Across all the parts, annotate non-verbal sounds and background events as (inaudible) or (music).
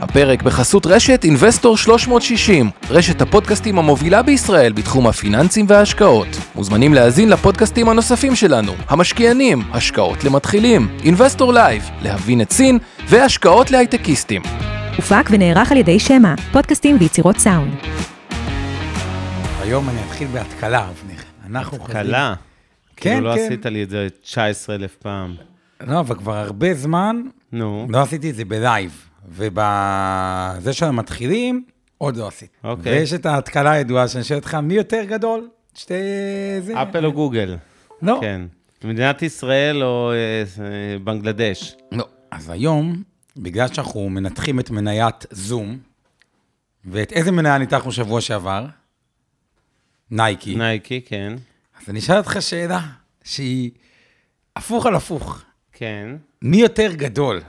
הפרק בחסות רשת Investor 360, רשת הפודקאסטים המובילה בישראל בתחום הפיננסים וההשקעות. מוזמנים להאזין לפודקאסטים הנוספים שלנו, המשקיענים, השקעות למתחילים, Investor Live, להבין את סין והשקעות להייטקיסטים. הופק ונערך על ידי שמע, פודקאסטים ויצירות סאונד. היום אני אתחיל בהתקלה, אבנר. אנחנו חוזרים... קלה. כן, כאילו לא כן. עשית לי את זה 19 אלף פעם. לא, אבל כבר הרבה זמן נו, לא עשיתי את זה בלייב. ובזה של המתחילים, עוד לא עשיתי. אוקיי. ויש את ההתקלה הידועה שאני שואל אותך, מי יותר גדול? שתי... זה... אפל או גוגל? לא. כן. מדינת ישראל או אה, אה, בנגלדש? לא. אז היום, בגלל שאנחנו מנתחים את מניית זום, ואת איזה מניה ניתחנו שבוע שעבר? נייקי. נייקי, כן. אז אני אשאל אותך שאלה שהיא הפוך על הפוך. כן, מי יותר גדול?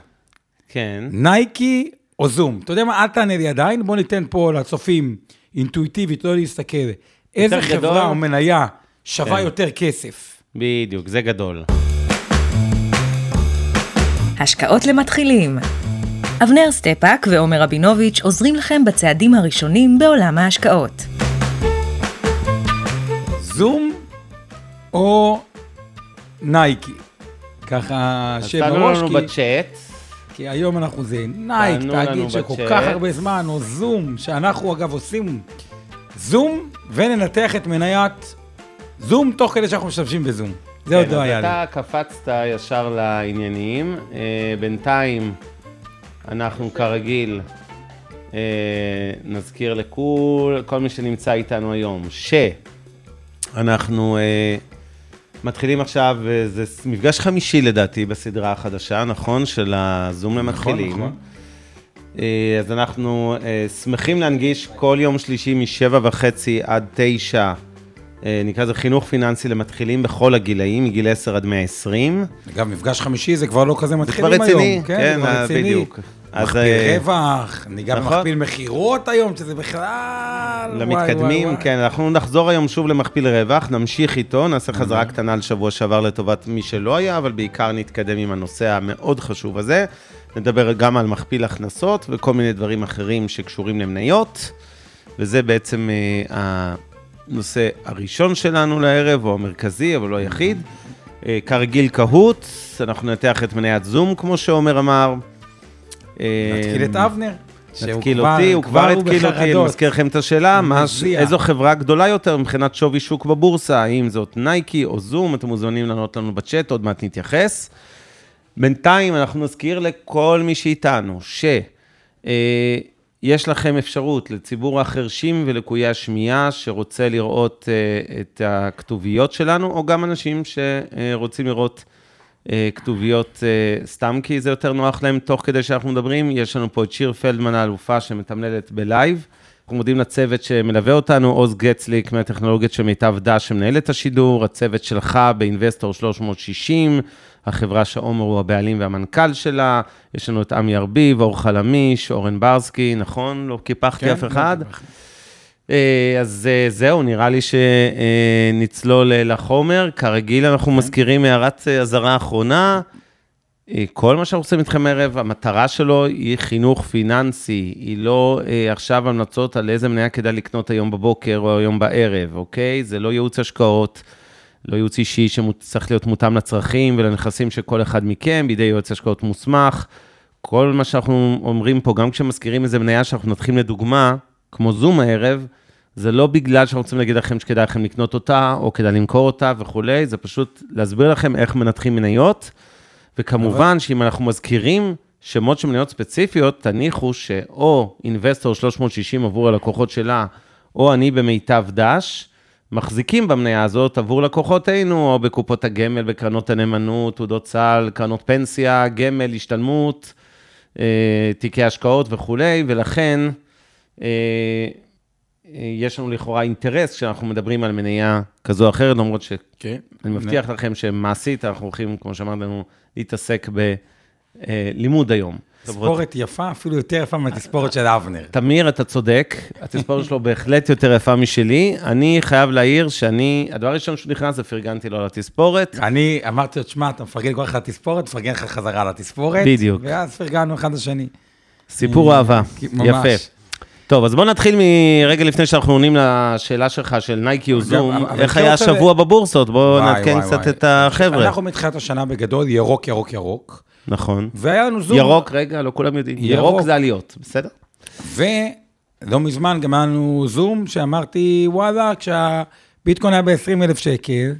כן. נייקי או זום? אתה יודע מה, אל תענה לי עדיין, בוא ניתן פה לצופים אינטואיטיבית, לא להסתכל. איזה גדול? חברה או מניה שווה כן. יותר כסף? בדיוק, זה גדול. השקעות למתחילים. אבנר סטפאק ועומר רבינוביץ' עוזרים לכם בצעדים הראשונים בעולם ההשקעות. זום או נייקי? ככה אז שם תענו בראש, לנו כי, בצ'אט. כי היום אנחנו זה נייק, תאגיד שכל בצ'אט. כך הרבה זמן, או זום, שאנחנו אגב עושים זום, וננתח את מניית זום תוך כדי שאנחנו משתמשים בזום. זה עוד כן, לא היה לי. אתה קפצת ישר לעניינים. אה, בינתיים, אנחנו כרגיל אה, נזכיר לכול, כל מי שנמצא איתנו היום, שאנחנו אה, מתחילים עכשיו, אה, זה מפגש חמישי לדעתי בסדרה החדשה, נכון? של הזום למתחילים. נכון. אה, אז אנחנו אה, שמחים להנגיש כל יום שלישי משבע וחצי עד תשע, נקרא לזה חינוך פיננסי למתחילים בכל הגילאים, מגיל 10 עד 120. אגב, מפגש חמישי זה כבר לא כזה זה מתחילים כבר היום. רציני, כן, זה כבר אה, רציני. בדיוק. אז, מכפיל אה, רווח, ניגע נכון. במכפיל מכירות היום, שזה בכלל... וואי, למתקדמים, וואי, וואי. כן, אנחנו נחזור היום שוב למכפיל רווח, נמשיך איתו, נעשה חזרה קטנה לשבוע שעבר לטובת מי שלא היה, אבל בעיקר נתקדם עם הנושא המאוד חשוב הזה. נדבר גם על מכפיל הכנסות וכל מיני דברים אחרים שקשורים למניות, וזה בעצם אה, הנושא הראשון שלנו לערב, או המרכזי, אבל לא היחיד. אה, כרגיל קהוט, אנחנו ננתח את מניית זום, כמו שעומר אמר. נתקיל את אה, אבנר. התקיל כבר- אותי, הוא כבר התקיל אותי, אני. מזכיר לכם את השאלה. איזו חברה גדולה יותר מבחינת שווי שוק בבורסה, האם זאת נייקי או זום, אתם מוזמנים לענות לנו בצ'אט, עוד מעט נתייחס. בינתיים אנחנו נזכיר לכל מי שאיתנו, שיש לכם אפשרות לציבור החרשים ולקויי השמיעה שרוצה לראות אה, את הכתוביות שלנו, או גם אנשים שרוצים לראות אה, כתוביות אה, סתם כי זה יותר נוח להם תוך כדי שאנחנו מדברים. יש לנו פה את שיר פלדמן האלופה שמתמללת בלייב. אנחנו מודים לצוות שמלווה אותנו, עוז גצליק מהטכנולוגיות של מיטב דש שמנהל את השידור, הצוות שלך באינבסטור 360, החברה שעומר הוא הבעלים והמנכ"ל שלה, יש לנו את עמי ארביב, אור חלמיש, אורן ברסקי, נכון? לא קיפחתי כן, אף אחד. לא, אה, אז אה, זהו, נראה לי שנצלול אה, לחומר. כרגיל, אנחנו מזכירים הערת אזהרה אחרונה. כל מה שאנחנו עושים איתכם הערב, המטרה שלו היא חינוך פיננסי, היא לא אה, עכשיו המלצות על איזה מניה כדאי לקנות היום בבוקר או היום בערב, אוקיי? זה לא ייעוץ השקעות, לא ייעוץ אישי שצריך להיות מותאם לצרכים ולנכסים של כל אחד מכם, בידי יועץ השקעות מוסמך. כל מה שאנחנו אומרים פה, גם כשמזכירים איזה מניה שאנחנו נתחיל לדוגמה, כמו זום הערב, זה לא בגלל שאנחנו רוצים להגיד לכם שכדאי לכם לקנות אותה, או כדאי למכור אותה וכולי, זה פשוט להסביר לכם איך מנתחים מניות. וכמובן שאם אנחנו מזכירים שמות של מניות ספציפיות, תניחו שאו אינבסטור 360 עבור הלקוחות שלה, או אני במיטב דש, מחזיקים במניה הזאת עבור לקוחותינו, או בקופות הגמל, בקרנות הנאמנות, תעודות סל, קרנות פנסיה, גמל, השתלמות, אה, תיקי השקעות וכולי, ולכן אה, אה, יש לנו לכאורה אינטרס כשאנחנו מדברים על מניה כזו או אחרת, למרות ש... כן. אני מבטיח לכם שמעשית אנחנו הולכים, כמו שאמרנו, להתעסק בלימוד היום. תספורת יפה, אפילו יותר יפה מהתספורת של אבנר. תמיר, אתה צודק, התספורת שלו בהחלט יותר יפה משלי. אני חייב להעיר שאני, הדבר הראשון שהוא נכנס זה פרגנתי לו על התספורת. אני אמרתי לו, תשמע, אתה מפרגן כל אחד לתספורת, תפרגן לך חזרה לתספורת. בדיוק. ואז פרגנו אחד לשני. סיפור אה, אהבה. יפה. טוב, אז בוא נתחיל מרגע לפני שאנחנו עונים לשאלה שלך של נייקי וזום, איך היה השבוע בבורסות? בוא וואי, נעדכן קצת. את החבר'ה. אנחנו מתחילת השנה בגדול, ירוק, ירוק, ירוק. נכון. והיה לנו זום. ירוק, רגע, לא כולם יודעים. ירוק. ירוק זה עליות, בסדר? ולא מזמן גם היה לנו זום, שאמרתי, וואלה, כשהביטקוין היה ב-20 אלף שקל,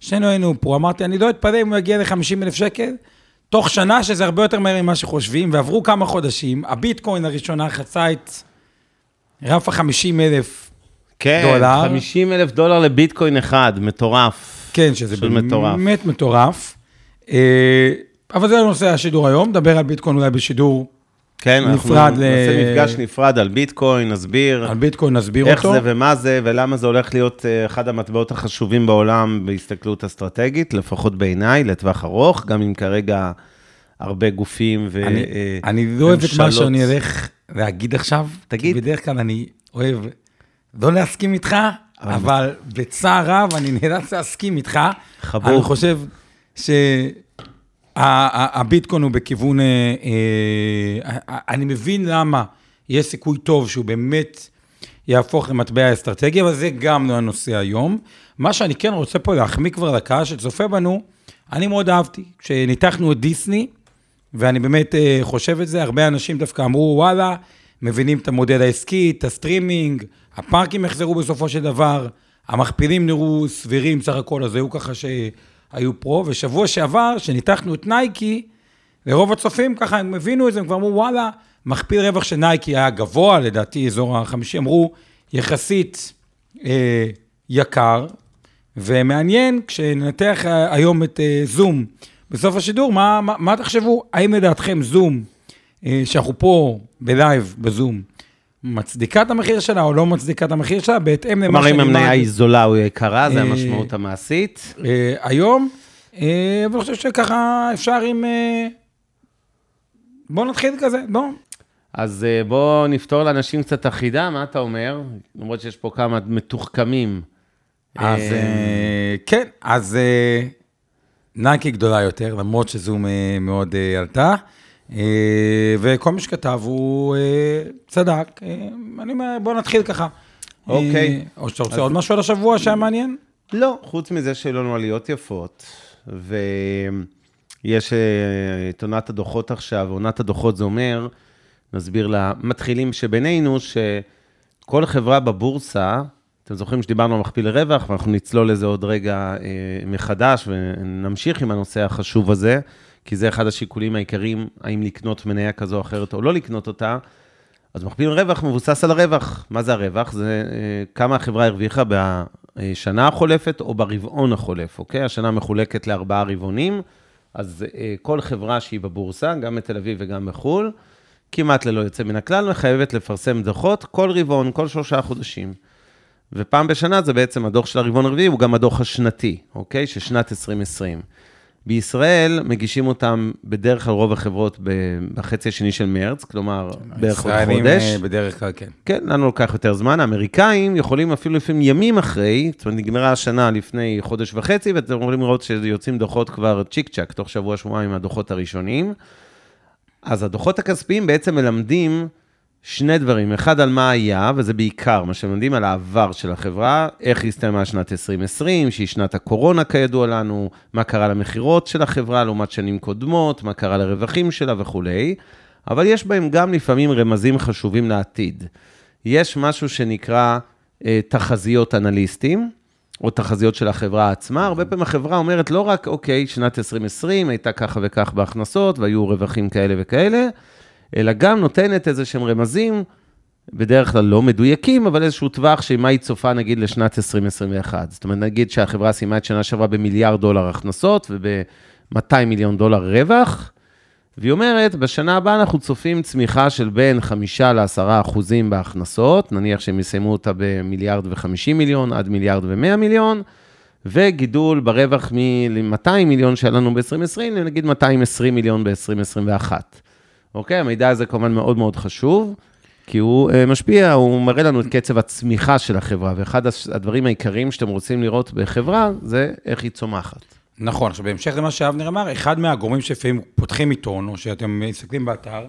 שנינו היינו פה, אמרתי, אני לא אתפלא אם הוא יגיע ל-50 אלף שקל, תוך שנה, שזה הרבה יותר מהר ממה שחושבים, ועברו כמה חודשים, הביטקוין הראשונה חצה את רף ה-50 אלף, כן, דולר. 50 אלף דולר לביטקוין אחד, מטורף. כן, שזה פשוט מטורף. באמת מטורף. אה, אבל זה לא נושא השידור היום, נדבר על ביטקוין אולי בשידור, כן, אנחנו נפרד ל- נעשה מפגש נפרד על ביטקוין, נסביר על ביטקוין נסביר איך אותו. זה ומה זה, ולמה זה הולך להיות אה, אחד המטבעות החשובים בעולם בהסתכלות אסטרטגית, לפחות בעיניי, לטווח ארוך, גם אם כרגע הרבה גופים ו... אני, אה, אני לא אוהב את מה. שאני הולך להגיד עכשיו. תגיד. בדרך כלל אני אוהב לא להסכים איתך, אבל בצער רב אני נאלץ להסכים איתך. חבור. אני חושב שהביטקוין הוא בכיוון... אה, אה, אני מבין למה יש סיכוי טוב שהוא באמת יהפוך למטבע אסטרטגי, אבל זה גם לא הנושא היום. מה שאני כן רוצה פה להחמיא כבר לקהל שצופה בנו, אני מאוד אהבתי. כשניתחנו את דיסני, ואני באמת אה, חושב את זה, הרבה אנשים דווקא אמרו, וואלה, מבינים את המודל העסקי, את הסטרימינג, הפארקים יחזרו בסופו של דבר, המכפילים נראו סבירים סך הכל, אז היו ככה שהיו פרו, ושבוע שעבר, שניתחנו את נייקי, לרוב הצופים ככה, הם הבינו את זה, הם כבר אמרו, וואלה, מכפיל רווח של נייקי היה גבוה, לדעתי, אזור החמישים, אמרו, יחסית אה, יקר, ומעניין, כשננתח אה, היום את אה, זום בסוף השידור, מה, מה, מה תחשבו? האם לדעתכם זום, אה, שאנחנו פה בלייב, בזום, מצדיקה את המחיר שלה או לא מצדיקה את המחיר שלה, בהתאם למה כלומר, אם המניה היא זולה או יקרה, זה אה, המשמעות המעשית. אה, היום, אה, ואני חושב שככה אפשר עם... בואו נתחיל כזה, בואו. אז בואו נפתור לאנשים קצת אחידה, מה אתה אומר? למרות שיש פה כמה מתוחכמים. אז כן, אז נייקי גדולה יותר, למרות שזום מאוד עלתה. אה, וכל מי שכתב הוא אה, צדק. אה, אני אומר, בוא נתחיל ככה. אוקיי. או שאתה רוצה עוד משהו על השבוע שהיה מעניין? לא, חוץ מזה שהיו לנו עליות יפות, ויש את עונת הדוחות עכשיו, עונת הדוחות זה אומר, נסביר למתחילים שבינינו, שכל חברה בבורסה, אתם זוכרים שדיברנו על מכפיל רווח, ואנחנו נצלול לזה עוד רגע מחדש, ונמשיך עם הנושא החשוב הזה, כי זה אחד השיקולים העיקריים, האם לקנות מניה כזו או אחרת או לא לקנות אותה. אז מכפיל רווח מבוסס על הרווח. מה זה הרווח? זה אה, כמה החברה הרוויחה בשנה החולפת או ברבעון החולף, אוקיי? השנה מחולקת לארבעה רבעונים, אז אה, כל חברה שהיא בבורסה, גם בתל אביב וגם בחו"ל, כמעט ללא יוצא מן הכלל, מחייבת לפרסם דוחות כל רבעון, כל שלושה חודשים. ופעם בשנה זה בעצם הדוח של הרבעון הרביעי, הוא גם הדוח השנתי, אוקיי? של שנת 2020. בישראל מגישים אותם בדרך כלל רוב החברות בחצי השני של מרץ, כלומר בערך עוד חודש. אה, בדרך כלל, כן. כן, לנו לוקח יותר זמן. האמריקאים יכולים אפילו לפעמים ימים אחרי, זאת אומרת, נגמרה השנה לפני חודש וחצי, ואתם יכולים לראות שיוצאים דוחות כבר צ'יק צ'אק, תוך שבוע-שבועיים הדוחות הראשונים. אז הדוחות הכספיים בעצם מלמדים שני דברים, אחד על מה היה, וזה בעיקר מה שמלמדים על העבר של החברה, איך הסתיימה שנת 2020, שהיא שנת הקורונה כידוע לנו, מה קרה למכירות של החברה לעומת שנים קודמות, מה קרה לרווחים שלה וכולי, אבל יש בהם גם לפעמים רמזים חשובים לעתיד. יש משהו שנקרא אה, תחזיות אנליסטים, או תחזיות של החברה עצמה. הרבה פעמים החברה אומרת לא רק, אוקיי, שנת 2020 הייתה ככה וכך בהכנסות, והיו רווחים כאלה וכאלה, אלא גם נותנת איזה שהם רמזים, בדרך כלל לא מדויקים, אבל איזשהו טווח שמה היא צופה נגיד לשנת 2021. זאת אומרת, נגיד שהחברה סיימה את שנה שעברה במיליארד דולר הכנסות וב-200 מיליון דולר רווח, והיא אומרת, בשנה הבאה אנחנו צופים צמיחה של בין 5 ל-10 אחוזים בהכנסות, נניח שהם יסיימו אותה במיליארד ו-50 מיליון עד מיליארד ו-100 מיליון, וגידול ברווח מ-200 מיליון שהיה לנו ב-2020, לנגיד 220 מיליון ב-2021. אוקיי? המידע הזה כמובן מאוד מאוד חשוב, כי הוא uh, משפיע, הוא מראה לנו את קצב הצמיחה של החברה, ואחד הדברים העיקריים שאתם רוצים לראות בחברה, זה איך היא צומחת. נכון, עכשיו בהמשך למה שאבנר אמר, אחד מהגורמים שלפעמים פותחים עיתון, או שאתם מסתכלים באתר,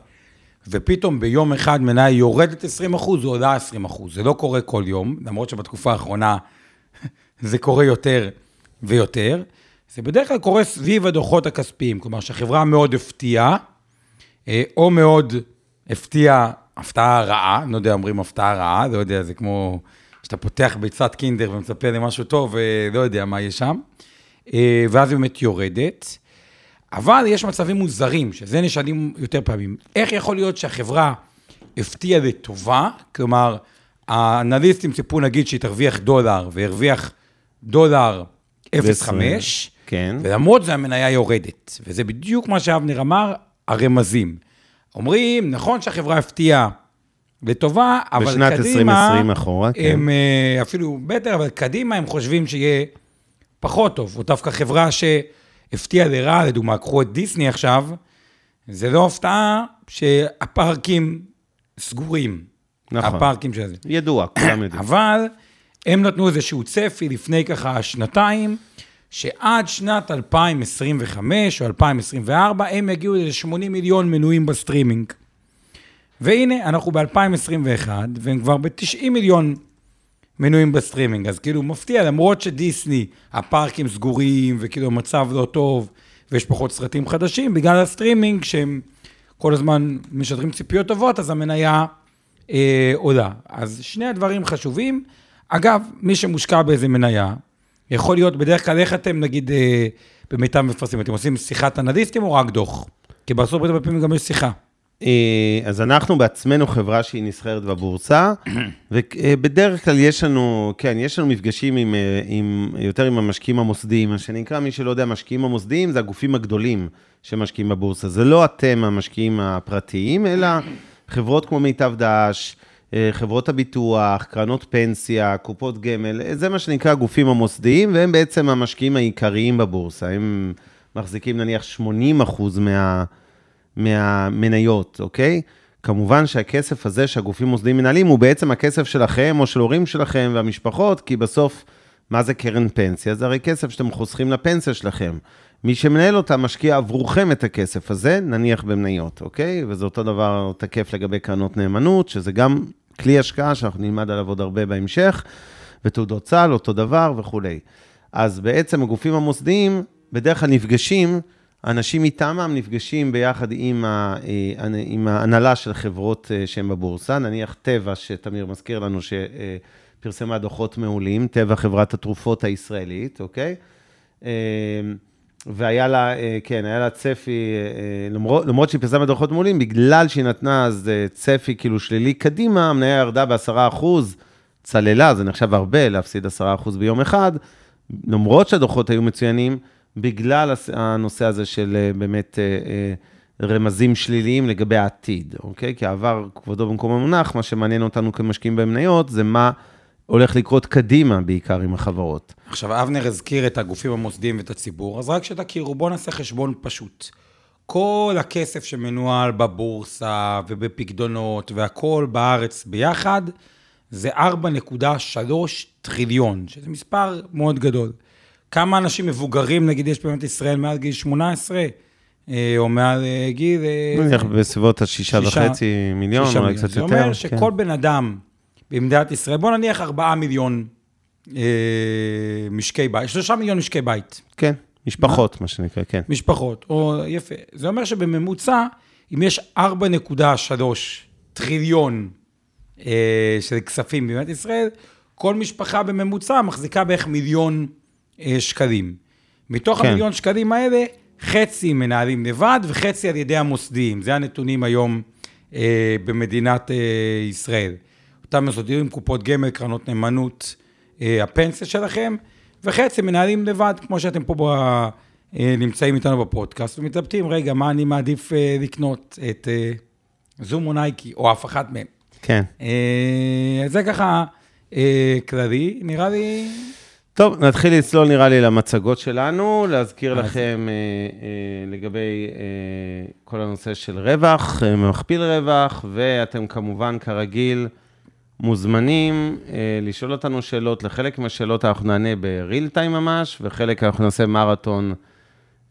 ופתאום ביום אחד מניה יורדת 20 אחוז, או עולה 20 אחוז. זה לא קורה כל יום, למרות שבתקופה האחרונה (laughs) זה קורה יותר ויותר. זה בדרך כלל קורה סביב הדוחות הכספיים, כלומר שהחברה מאוד הפתיעה, או מאוד הפתיעה הפתעה רעה, לא יודע, אומרים הפתעה רעה, לא יודע, זה כמו שאתה פותח ביצת קינדר ומצפה למשהו טוב, ולא יודע מה יש שם, אה, ואז היא באמת יורדת. אבל יש מצבים מוזרים, שזה נשאלים יותר פעמים. איך יכול להיות שהחברה הפתיעה לטובה, כלומר, האנליסטים ציפו נגיד שהיא תרוויח דולר, והרוויח דולר 0.5, כן. ולמרות זה המניה יורדת. וזה בדיוק מה שאבנר אמר, הרמזים. אומרים, נכון שהחברה הפתיעה לטובה, אבל בשנת קדימה... 2020 אחורה, כן. הם אה, אפילו בטר, אבל קדימה הם חושבים שיהיה פחות טוב. או דווקא חברה שהפתיעה לרעה, לדוגמה, קחו את דיסני עכשיו, זה לא הפתעה שהפארקים סגורים. נכון. הפארקים של זה. ידוע, כולם יודעים. אבל הם נתנו איזשהו צפי לפני ככה שנתיים, שעד שנת 2025 או 2024, הם יגיעו ל-80 מיליון מנויים בסטרימינג. והנה, אנחנו ב-2021, והם כבר ב-90 מיליון מנויים בסטרימינג. אז כאילו, מפתיע, למרות שדיסני, הפארקים סגורים, וכאילו המצב לא טוב, ויש פחות סרטים חדשים, בגלל הסטרימינג, שהם כל הזמן משדרים ציפיות טובות, אז המניה אה, עולה. אז שני הדברים חשובים. אגב, מי שמושקע באיזה מניה, יכול להיות בדרך כלל, איך אתם, נגיד, אה, במיטב מפרסמים, אתם עושים שיחת אנליסטים או רק דוח? כי בארצות הברית הרבה פעמים גם יש שיחה. אה, אז אנחנו בעצמנו חברה שהיא נסחרת בבורסה, (clears throat) ובדרך כלל יש לנו, כן, יש לנו מפגשים עם, אה, עם, יותר עם המשקיעים המוסדיים, מה שנקרא, מי שלא יודע, המשקיעים המוסדיים זה הגופים הגדולים שמשקיעים בבורסה. זה לא אתם המשקיעים הפרטיים, אלא חברות כמו מיטב דש, אה, חברות הביטוח, קרנות פנסיה, קופות גמל, זה מה שנקרא הגופים המוסדיים, והם בעצם המשקיעים העיקריים בבורסה. הם מחזיקים נניח 80 אחוז מה... מהמניות, אוקיי? כמובן שהכסף הזה שהגופים מוסדיים מנהלים הוא בעצם הכסף שלכם או של הורים שלכם והמשפחות, כי בסוף, מה זה קרן פנסיה? זה הרי כסף שאתם חוסכים לפנסיה שלכם. מי שמנהל אותה משקיע עבורכם את הכסף הזה, נניח במניות, אוקיי? וזה אותו דבר תקף לגבי קרנות נאמנות, שזה גם כלי השקעה שאנחנו נלמד עליו עוד הרבה בהמשך, ותעודות צה"ל, אותו דבר וכולי. אז בעצם הגופים המוסדיים בדרך כלל נפגשים, אנשים מטעמם נפגשים ביחד עם, ה, אה, עם ההנהלה של חברות אה, שהן בבורסה, נניח טבע, שתמיר מזכיר לנו שפרסמה דוחות מעולים, טבע חברת התרופות הישראלית, אוקיי? אה, והיה לה, כן, היה לה צפי, למרות, למרות שהיא פרסמה דוחות מעולים, בגלל שהיא נתנה אז צפי כאילו שלילי קדימה, המניה ירדה ב-10%, צללה, זה נחשב הרבה להפסיד 10% ביום אחד, למרות שהדוחות היו מצוינים, בגלל הנושא הזה של אה, באמת אה, אה, רמזים שליליים לגבי העתיד, אוקיי? כי העבר, כבודו במקום המונח, מה שמעניין אותנו כמשקיעים במניות, זה מה הולך לקרות קדימה, בעיקר עם החברות. עכשיו, אבנר הזכיר את הגופים המוסדיים ואת הציבור, אז רק שתכירו, בואו נעשה חשבון פשוט. כל הכסף שמנוהל בבורסה ובפקדונות והכול בארץ ביחד, זה 4.3 טריליון, שזה מספר מאוד גדול. כמה אנשים מבוגרים, נגיד, יש במדינת ישראל מעל גיל 18, אה, או מעל אה, גיל... אה, נניח בסביבות השישה וחצי מיליון, אולי קצת יותר. זה אומר שכל כן. בן אדם במדינת ישראל, בוא נניח 4 מיליון משקי בית, 3 מיליון משקי בית. כן, משפחות, מה שנקרא, כן. משפחות, או יפה. זה אומר שבממוצע, אם יש 4.3 טריליון של כספים במדינת ישראל, כל משפחה בממוצע מחזיקה בערך מיליון אה, שקלים. מתוך כן. המיליון שקלים האלה, חצי מנהלים לבד וחצי על ידי המוסדיים. זה הנתונים היום אה, במדינת אה, ישראל. אותם מוסדיים, קופות גמל, קרנות נאמנות, אה, הפנסיה שלכם, וחצי מנהלים לבד, כמו שאתם פה ב, אה, נמצאים איתנו בפודקאסט, ומתלבטים, רגע, מה אני מעדיף אה, לקנות, את זום או נייקי, או אף אחת מהם. כן. זה ככה כללי, נראה לי... טוב, נתחיל לצלול נראה לי למצגות שלנו, להזכיר לכם אה, אה, לגבי אה, כל הנושא של רווח, אה, מכפיל רווח, ואתם כמובן, כרגיל, מוזמנים אה, לשאול אותנו שאלות. לחלק מהשאלות אנחנו נענה בריל טיים ממש, וחלק אנחנו נעשה מרתון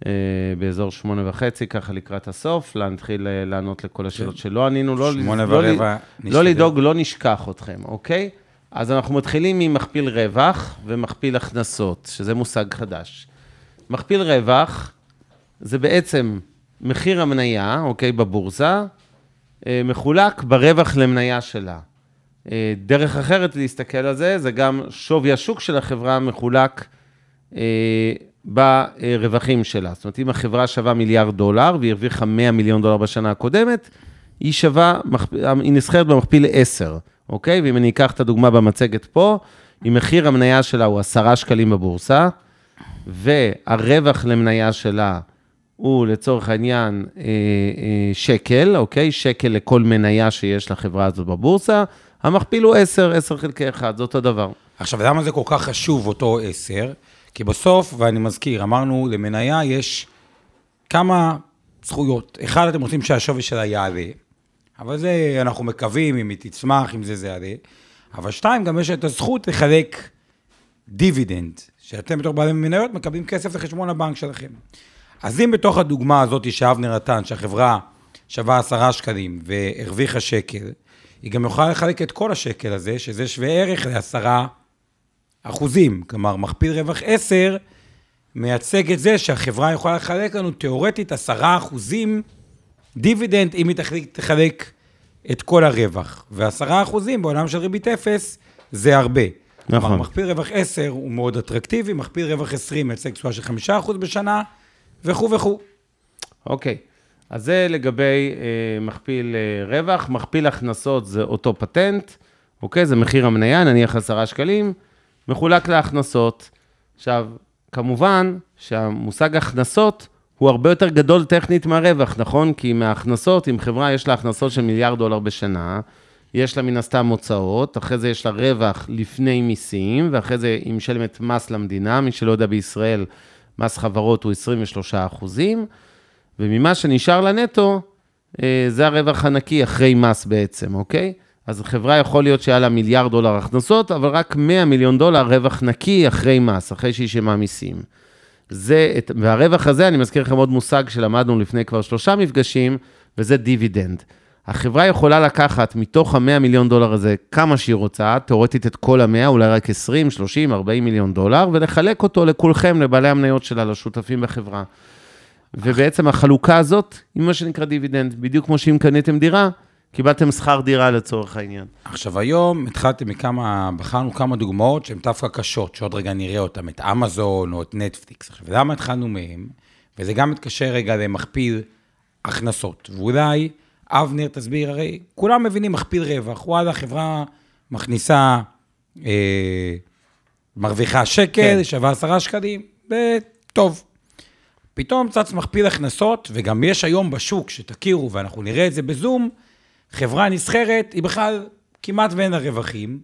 אה, באזור שמונה וחצי, ככה לקראת הסוף, להתחיל אה, לענות לכל השאלות שלא ענינו, לא, שמונה לא, ורבע, לא נשתדל. לדאוג, לא נשכח אתכם, אוקיי? אז אנחנו מתחילים ממכפיל רווח ומכפיל הכנסות, שזה מושג חדש. מכפיל רווח זה בעצם מחיר המניה, אוקיי, בבורסה, אה, מחולק ברווח למניה שלה. אה, דרך אחרת להסתכל על זה, זה גם שווי השוק של החברה מחולק אה, ברווחים שלה. זאת אומרת, אם החברה שווה מיליארד דולר והיא הרוויחה 100 מיליון דולר בשנה הקודמת, היא שווה, היא נסחרת במכפיל 10, אוקיי? ואם אני אקח את הדוגמה במצגת פה, אם מחיר המניה שלה הוא 10 שקלים בבורסה, והרווח למניה שלה הוא לצורך העניין אה, שקל, אוקיי? שקל לכל מניה שיש לחברה הזאת בבורסה, המכפיל הוא 10, 10 חלקי 1, זה אותו דבר. עכשיו, למה זה כל כך חשוב, אותו 10? כי בסוף, ואני מזכיר, אמרנו, למניה יש כמה זכויות. אחד, אתם רוצים שהשווי שלה יעלה, אבל זה, אנחנו מקווים, אם היא תצמח, אם זה זה יעלה. אבל שתיים, גם יש את הזכות לחלק דיבידנד, שאתם בתור בעלי מניות מקבלים כסף לחשבון הבנק שלכם. אז אם בתוך הדוגמה הזאת שאבנר נתן, שהחברה שווה עשרה שקלים והרוויחה שקל, היא גם יכולה לחלק את כל השקל הזה, שזה שווה ערך לעשרה אחוזים. כלומר, מכפיל רווח 10 מייצג את זה שהחברה יכולה לחלק לנו תיאורטית עשרה אחוזים דיבידנד, אם היא תחלק, תחלק את כל הרווח. ועשרה אחוזים בעולם של ריבית אפס זה הרבה. נכון. כלומר, מכפיל רווח 10 הוא מאוד אטרקטיבי, מכפיל רווח 20 מייצג תשואה של 5% בשנה, וכו' וכו'. אוקיי, אז זה לגבי אה, מכפיל אה, רווח, מכפיל הכנסות זה אותו פטנט, אוקיי? זה מחיר המניה, נניח 10 שקלים, מחולק להכנסות. עכשיו, כמובן שהמושג הכנסות הוא הרבה יותר גדול טכנית מהרווח, נכון? כי מההכנסות, אם חברה יש לה הכנסות של מיליארד דולר בשנה, יש לה מן הסתם הוצאות, אחרי זה יש לה רווח לפני מיסים, ואחרי זה היא משלמת מס למדינה, מי שלא יודע בישראל, מס חברות הוא 23 אחוזים, וממה שנשאר לנטו, אה, זה הרווח הנקי אחרי מס בעצם, אוקיי? אז חברה יכול להיות שהיה לה מיליארד דולר הכנסות, אבל רק 100 מיליון דולר רווח נקי אחרי מס, אחרי שהיא שילמה מיסים. זה, והרווח הזה, אני מזכיר לכם עוד מושג שלמדנו לפני כבר שלושה מפגשים, וזה דיבידנד. החברה יכולה לקחת מתוך ה-100 מיליון דולר הזה כמה שהיא רוצה, תאורטית את כל ה-100, אולי רק 20, 30, 40 מיליון דולר, ולחלק אותו לכולכם, לבעלי המניות שלה, לשותפים בחברה. ובעצם החלוקה הזאת היא מה שנקרא דיבידנד, בדיוק כמו שאם קניתם דירה, קיבלתם שכר דירה לצורך העניין. עכשיו, היום התחלתי מכמה, בחרנו כמה דוגמאות שהן דווקא קשות, שעוד רגע נראה אותן, את אמזון או את נטפליקס. עכשיו, למה התחלנו מהם? וזה גם מתקשר רגע למכפיל הכנסות. ואולי, אבנר, תסביר, הרי כולם מבינים מכפיל רווח. וואלה, חברה מכניסה, אה, מרוויחה שקל, כן. שווה עשרה שקלים, וטוב. פתאום צץ מכפיל הכנסות, וגם יש היום בשוק, שתכירו, ואנחנו נראה את זה בזום, חברה נסחרת, היא בכלל כמעט ואין לה רווחים,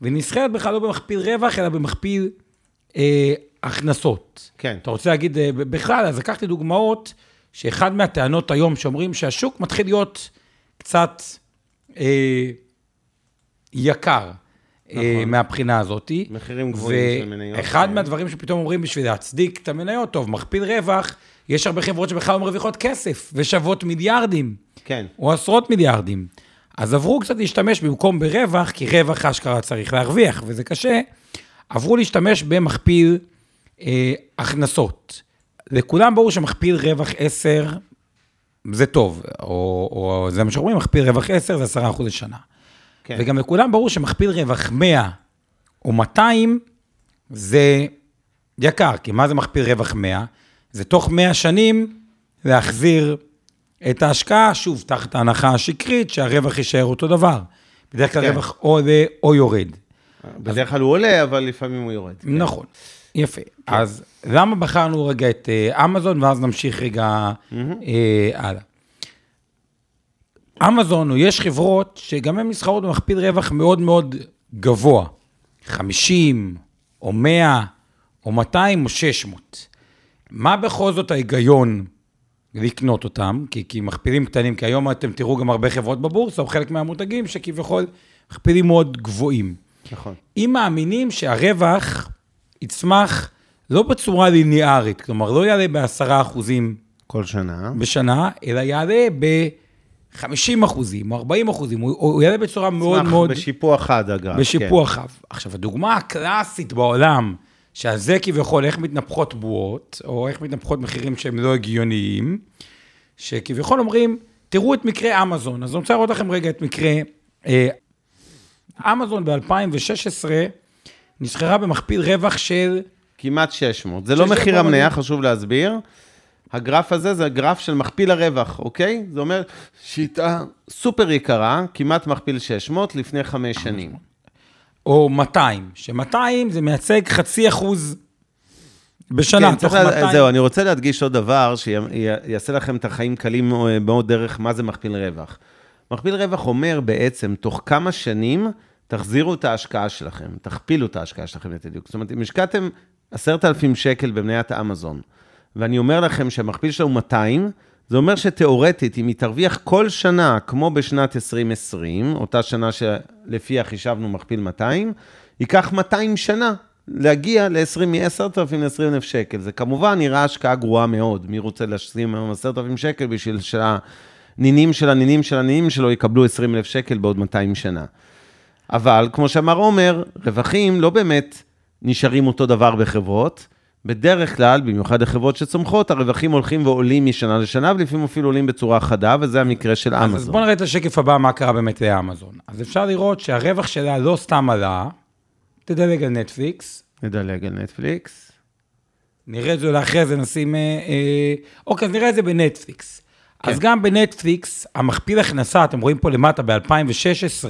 והיא נסחרת בכלל לא במכפיל רווח, אלא במכפיל אה, הכנסות. כן. אתה רוצה להגיד, אה, בכלל, אז לקחתי דוגמאות, שאחד מהטענות היום שאומרים שהשוק מתחיל להיות קצת אה, יקר. נכון. מהבחינה הזאת. מחירים גבוהים של מניות, ואחד כן. מהדברים שפתאום אומרים בשביל להצדיק את המניות, טוב, מכפיל רווח, יש הרבה חברות שבכלל לא מרוויחות כסף, ושוות מיליארדים. כן. או עשרות מיליארדים. אז עברו קצת להשתמש במקום ברווח, כי רווח אשכרה צריך להרוויח, וזה קשה, עברו להשתמש במכפיל אה, הכנסות. לכולם ברור שמכפיל רווח 10 זה טוב, או, או זה מה שאומרים, מכפיל רווח 10 זה 10% לשנה. כן. וגם לכולם ברור שמכפיל רווח 100 או 200 זה יקר, כי מה זה מכפיל רווח 100? זה תוך 100 שנים להחזיר את ההשקעה, שוב, תחת ההנחה השקרית שהרווח יישאר אותו דבר. בדרך כלל כן. רווח או עולה או יורד. בדרך כלל הוא עולה, אבל לפעמים הוא יורד. כן. נכון, יפה. אז למה בחרנו רגע את אה, אמזון, ואז נמשיך רגע אה, הלאה. אמזון, או יש חברות שגם הן נסחרות במכפיל רווח מאוד מאוד גבוה, 50, או 100, או 200, או 600. מה בכל זאת ההיגיון לקנות אותם? כי, כי מכפילים קטנים, כי היום אתם תראו גם הרבה חברות בבורסה, או חלק מהמותגים, שכביכול מכפילים מאוד גבוהים. נכון. אם מאמינים שהרווח יצמח לא בצורה ליניארית, כלומר, לא יעלה בעשרה אחוזים כל שנה. בשנה, אלא יעלה ב-50 אחוזים או 40 אחוזים, הוא, הוא יעלה בצורה מאוד צמח מאוד... בשיפוע חד, אגב. בשיפוע חב. עכשיו, הדוגמה הקלאסית בעולם, שעל זה כביכול איך מתנפחות בועות, או איך מתנפחות מחירים שהם לא הגיוניים, שכביכול אומרים, תראו את מקרה אמזון. אז אני רוצה להראות לכם רגע את מקרה... אה, אמזון ב-2016 נסחרה במכפיל רווח של... כמעט 600. זה לא 600 מחיר המניה. חשוב להסביר. הגרף הזה זה הגרף של מכפיל הרווח, אוקיי? זה אומר שיטה סופר יקרה, כמעט מכפיל 600 לפני חמש שנים. או 200, ש-200 זה מייצג חצי אחוז בשנה, כן, תוך צריך לה- 200. זהו, אני רוצה להדגיש עוד דבר, שיעשה לכם את החיים קלים מאוד דרך מה זה מכפיל רווח. מכפיל רווח אומר בעצם, תוך כמה שנים תחזירו את ההשקעה שלכם, תכפילו את ההשקעה שלכם לתדיוק. זאת אומרת, אם השקעתם 10,000 שקל במניית אמזון, ואני אומר לכם שהמכפיל שלו הוא 200, זה אומר שתיאורטית, אם היא תרוויח כל שנה, כמו בשנת 2020, אותה שנה שלפיה חישבנו מכפיל 200, ייקח 200 שנה להגיע ל-20, מ-10,000 ל-20,000 שקל. זה כמובן נראה השקעה גרועה מאוד. מי רוצה לשים היום 10,000 שקל בשביל שהנינים של הנינים של הנינים שלו יקבלו 20,000 שקל בעוד 200 שנה. אבל, כמו שאמר עומר, רווחים לא באמת נשארים אותו דבר בחברות. בדרך כלל, במיוחד לחברות שצומחות, הרווחים הולכים ועולים משנה לשנה, ולפעמים אפילו עולים בצורה חדה, וזה המקרה של אז אמזון. בואו נראה את השקף הבא, מה קרה באמת לאמזון. אז אפשר לראות שהרווח שלה לא סתם עלה, תדלג על נטפליקס, נדלג על נטפליקס. נראה את זה אולי אחרי זה, נשים... אה, אה, אוקיי, אז נראה את זה בנטפליקס. כן. אז גם בנטפליקס, המכפיל הכנסה, אתם רואים פה למטה ב-2016,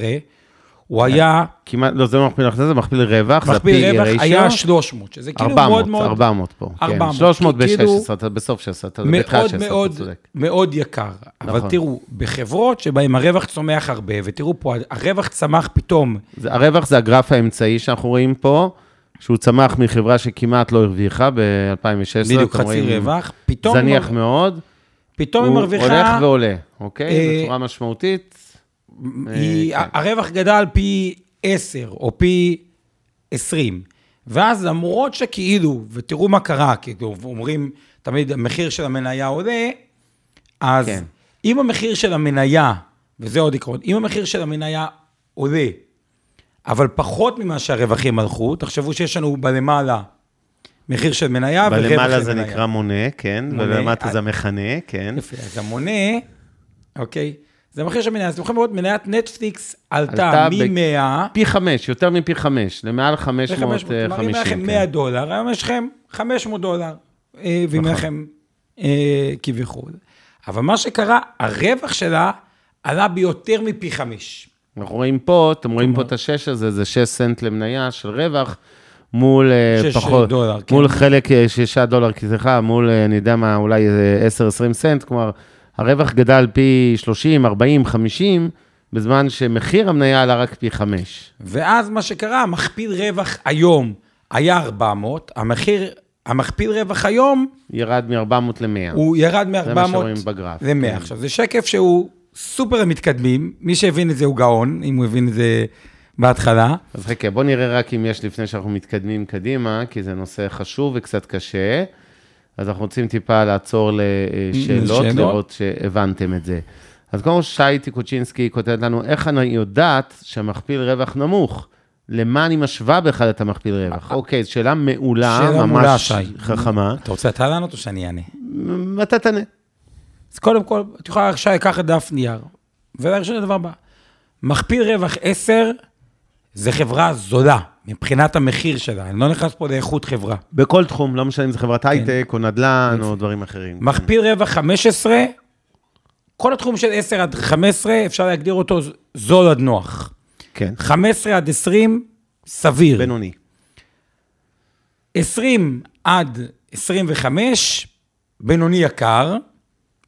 הוא היה, כמעט, לא, זה לא מכפיל הכנסה, זה מכפיל רווח, זה ה-PE רווח. היה 300, שזה כאילו 400, מאוד מאוד... 400 פה. 400, כן, 300 כאילו- ב-16, אתה בסוף 16, אתה בתחילת מאוד 16, מאוד אתה צודק. מאוד יקר. אבל נכון. תראו, בחברות שבהן הרווח צומח הרבה, ותראו פה, הרווח צמח פתאום, הרווח זה הגרף האמצעי שאנחנו רואים פה, שהוא צמח מחברה שכמעט לא הרוויחה ב-2016. בדיוק חצי רווח, פתאום... זניח מאוד. פתאום היא הוא מרוויחה... הולך ועולה, אוקיי? אה, בצורה משמעותית. היא, אה, כן. הרווח גדל פי 10 או פי 20. ואז למרות שכאילו, ותראו מה קרה, כאילו אומרים תמיד המחיר של המניה עולה, אז כן. אם המחיר של המניה, וזה עוד עקרון, אם המחיר של המניה עולה, אבל פחות ממה שהרווחים הלכו, תחשבו שיש לנו בלמעלה מחיר של מניה ורווח של מניה. בלמעלה זה נקרא מונה, כן, ולמטה אה, זה מכנה, כן. יפה, אז המונה, אוקיי, זה המחיר של מניה. אז אתם יכולים לראות, מניית נטפליקס עלתה עלתה ב- מ-100 פי חמש, יותר מפי חמש, למעל ל-500, 550. כלומר, אם היה לכם 100 כן. דולר, היום יש לכם 500 דולר, אה, ואם היה לכם אה, כביכול. אבל מה שקרה, הרווח שלה עלה ביותר מפי חמש. אנחנו רואים פה, אתם רואים פה את השש הזה, זה 6 סנט למניה של רווח, מול אה, פחות, דולר, כן. מול חלק, אה, 6 דולר, סליחה, מול, אה, אני יודע מה, אולי 10-20 סנט, כלומר, הרווח גדל פי 30, 40, 50, בזמן שמחיר המניה עלה רק פי 5. ואז מה שקרה, המכפיל רווח היום היה 400, המחיר, המכפיל רווח היום, ירד מ-400 ל-100. הוא ירד זה מה מ-400 שרואים בגרף. ל-100. כן. עכשיו, זה שקף שהוא סופר מתקדמים, מי שהבין את זה הוא גאון, אם הוא הבין את זה בהתחלה. אז חכה, בוא נראה רק אם יש לפני שאנחנו מתקדמים קדימה, כי זה נושא חשוב וקצת קשה. אז אנחנו רוצים טיפה לעצור לשאלות, לשאלות. לראות שהבנתם את זה. אז קודם כל שי טיקוצ'ינסקי כותבת לנו, איך אני יודעת שהמכפיל רווח נמוך? למה אני משווה בכלל את המכפיל רווח? אוקיי, זו שאלה מעולה, שאלה ממש. חכמה. אתה רוצה אתה לענות או שאני אענה? אתה תענה. אז קודם כל, את יכולה, שי, לקחת דף נייר. ולראשון הדבר הבא, מכפיל רווח 10 זה חברה זולה, מבחינת המחיר שלה. אני לא נכנס פה לאיכות חברה. בכל תחום, לא משנה אם זה חברת הייטק או נדל"ן או דברים אחרים. מכפיל רווח 15, כל התחום של 10 עד 15, אפשר להגדיר אותו זול עד נוח. כן, 15 עד 20, סביר. בינוני. 20 עד 25, בינוני יקר.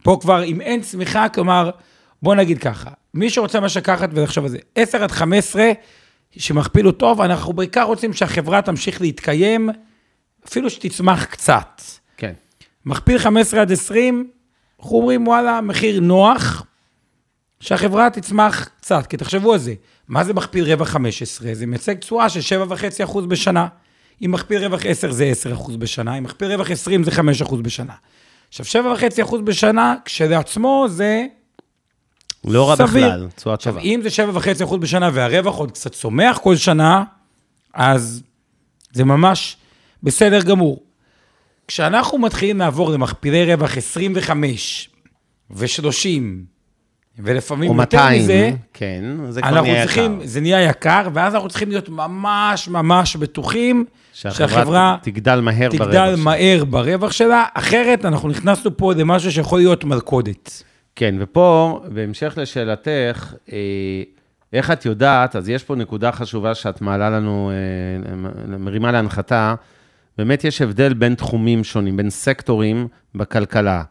פה כבר, אם אין צמיחה, כלומר, בוא נגיד ככה, מי שרוצה ממש לקחת ולחשוב על זה, 10 עד 15, שמכפיל הוא טוב, אנחנו בעיקר רוצים שהחברה תמשיך להתקיים, אפילו שתצמח קצת. כן. מכפיל 15 עד 20, אנחנו אומרים, וואלה, מחיר נוח, שהחברה תצמח קצת, כי תחשבו על זה, מה זה מכפיל רווח 15? זה מייצג תשואה של 7.5% בשנה. אם מכפיל רווח 10 זה 10% בשנה, אם מכפיל רווח 20 זה 5% בשנה. עכשיו, 7.5% בשנה, כשלעצמו זה לא רע סביר. בכלל, תשואה טובה. אם זה 7.5% בשנה והרווח עוד קצת צומח כל שנה, אז זה ממש בסדר גמור. כשאנחנו מתחילים לעבור למכפילי רווח 25 ו-30, ולפעמים או יותר 200, מזה, כן, זה כבר נהיה צריכים, יקר. זה נהיה יקר, ואז אנחנו צריכים להיות ממש ממש בטוחים שהחברה שהחברה תגדל מהר ברווח תגדל שלה. מהר ברווח שלה, אחרת אנחנו נכנסנו פה למשהו שיכול להיות מלכודת. כן, ופה, בהמשך לשאלתך, אה, איך את יודעת, אז יש פה נקודה חשובה שאת מעלה לנו, אה, מרימה להנחתה, באמת יש הבדל בין תחומים שונים, בין סקטורים בכלכלה.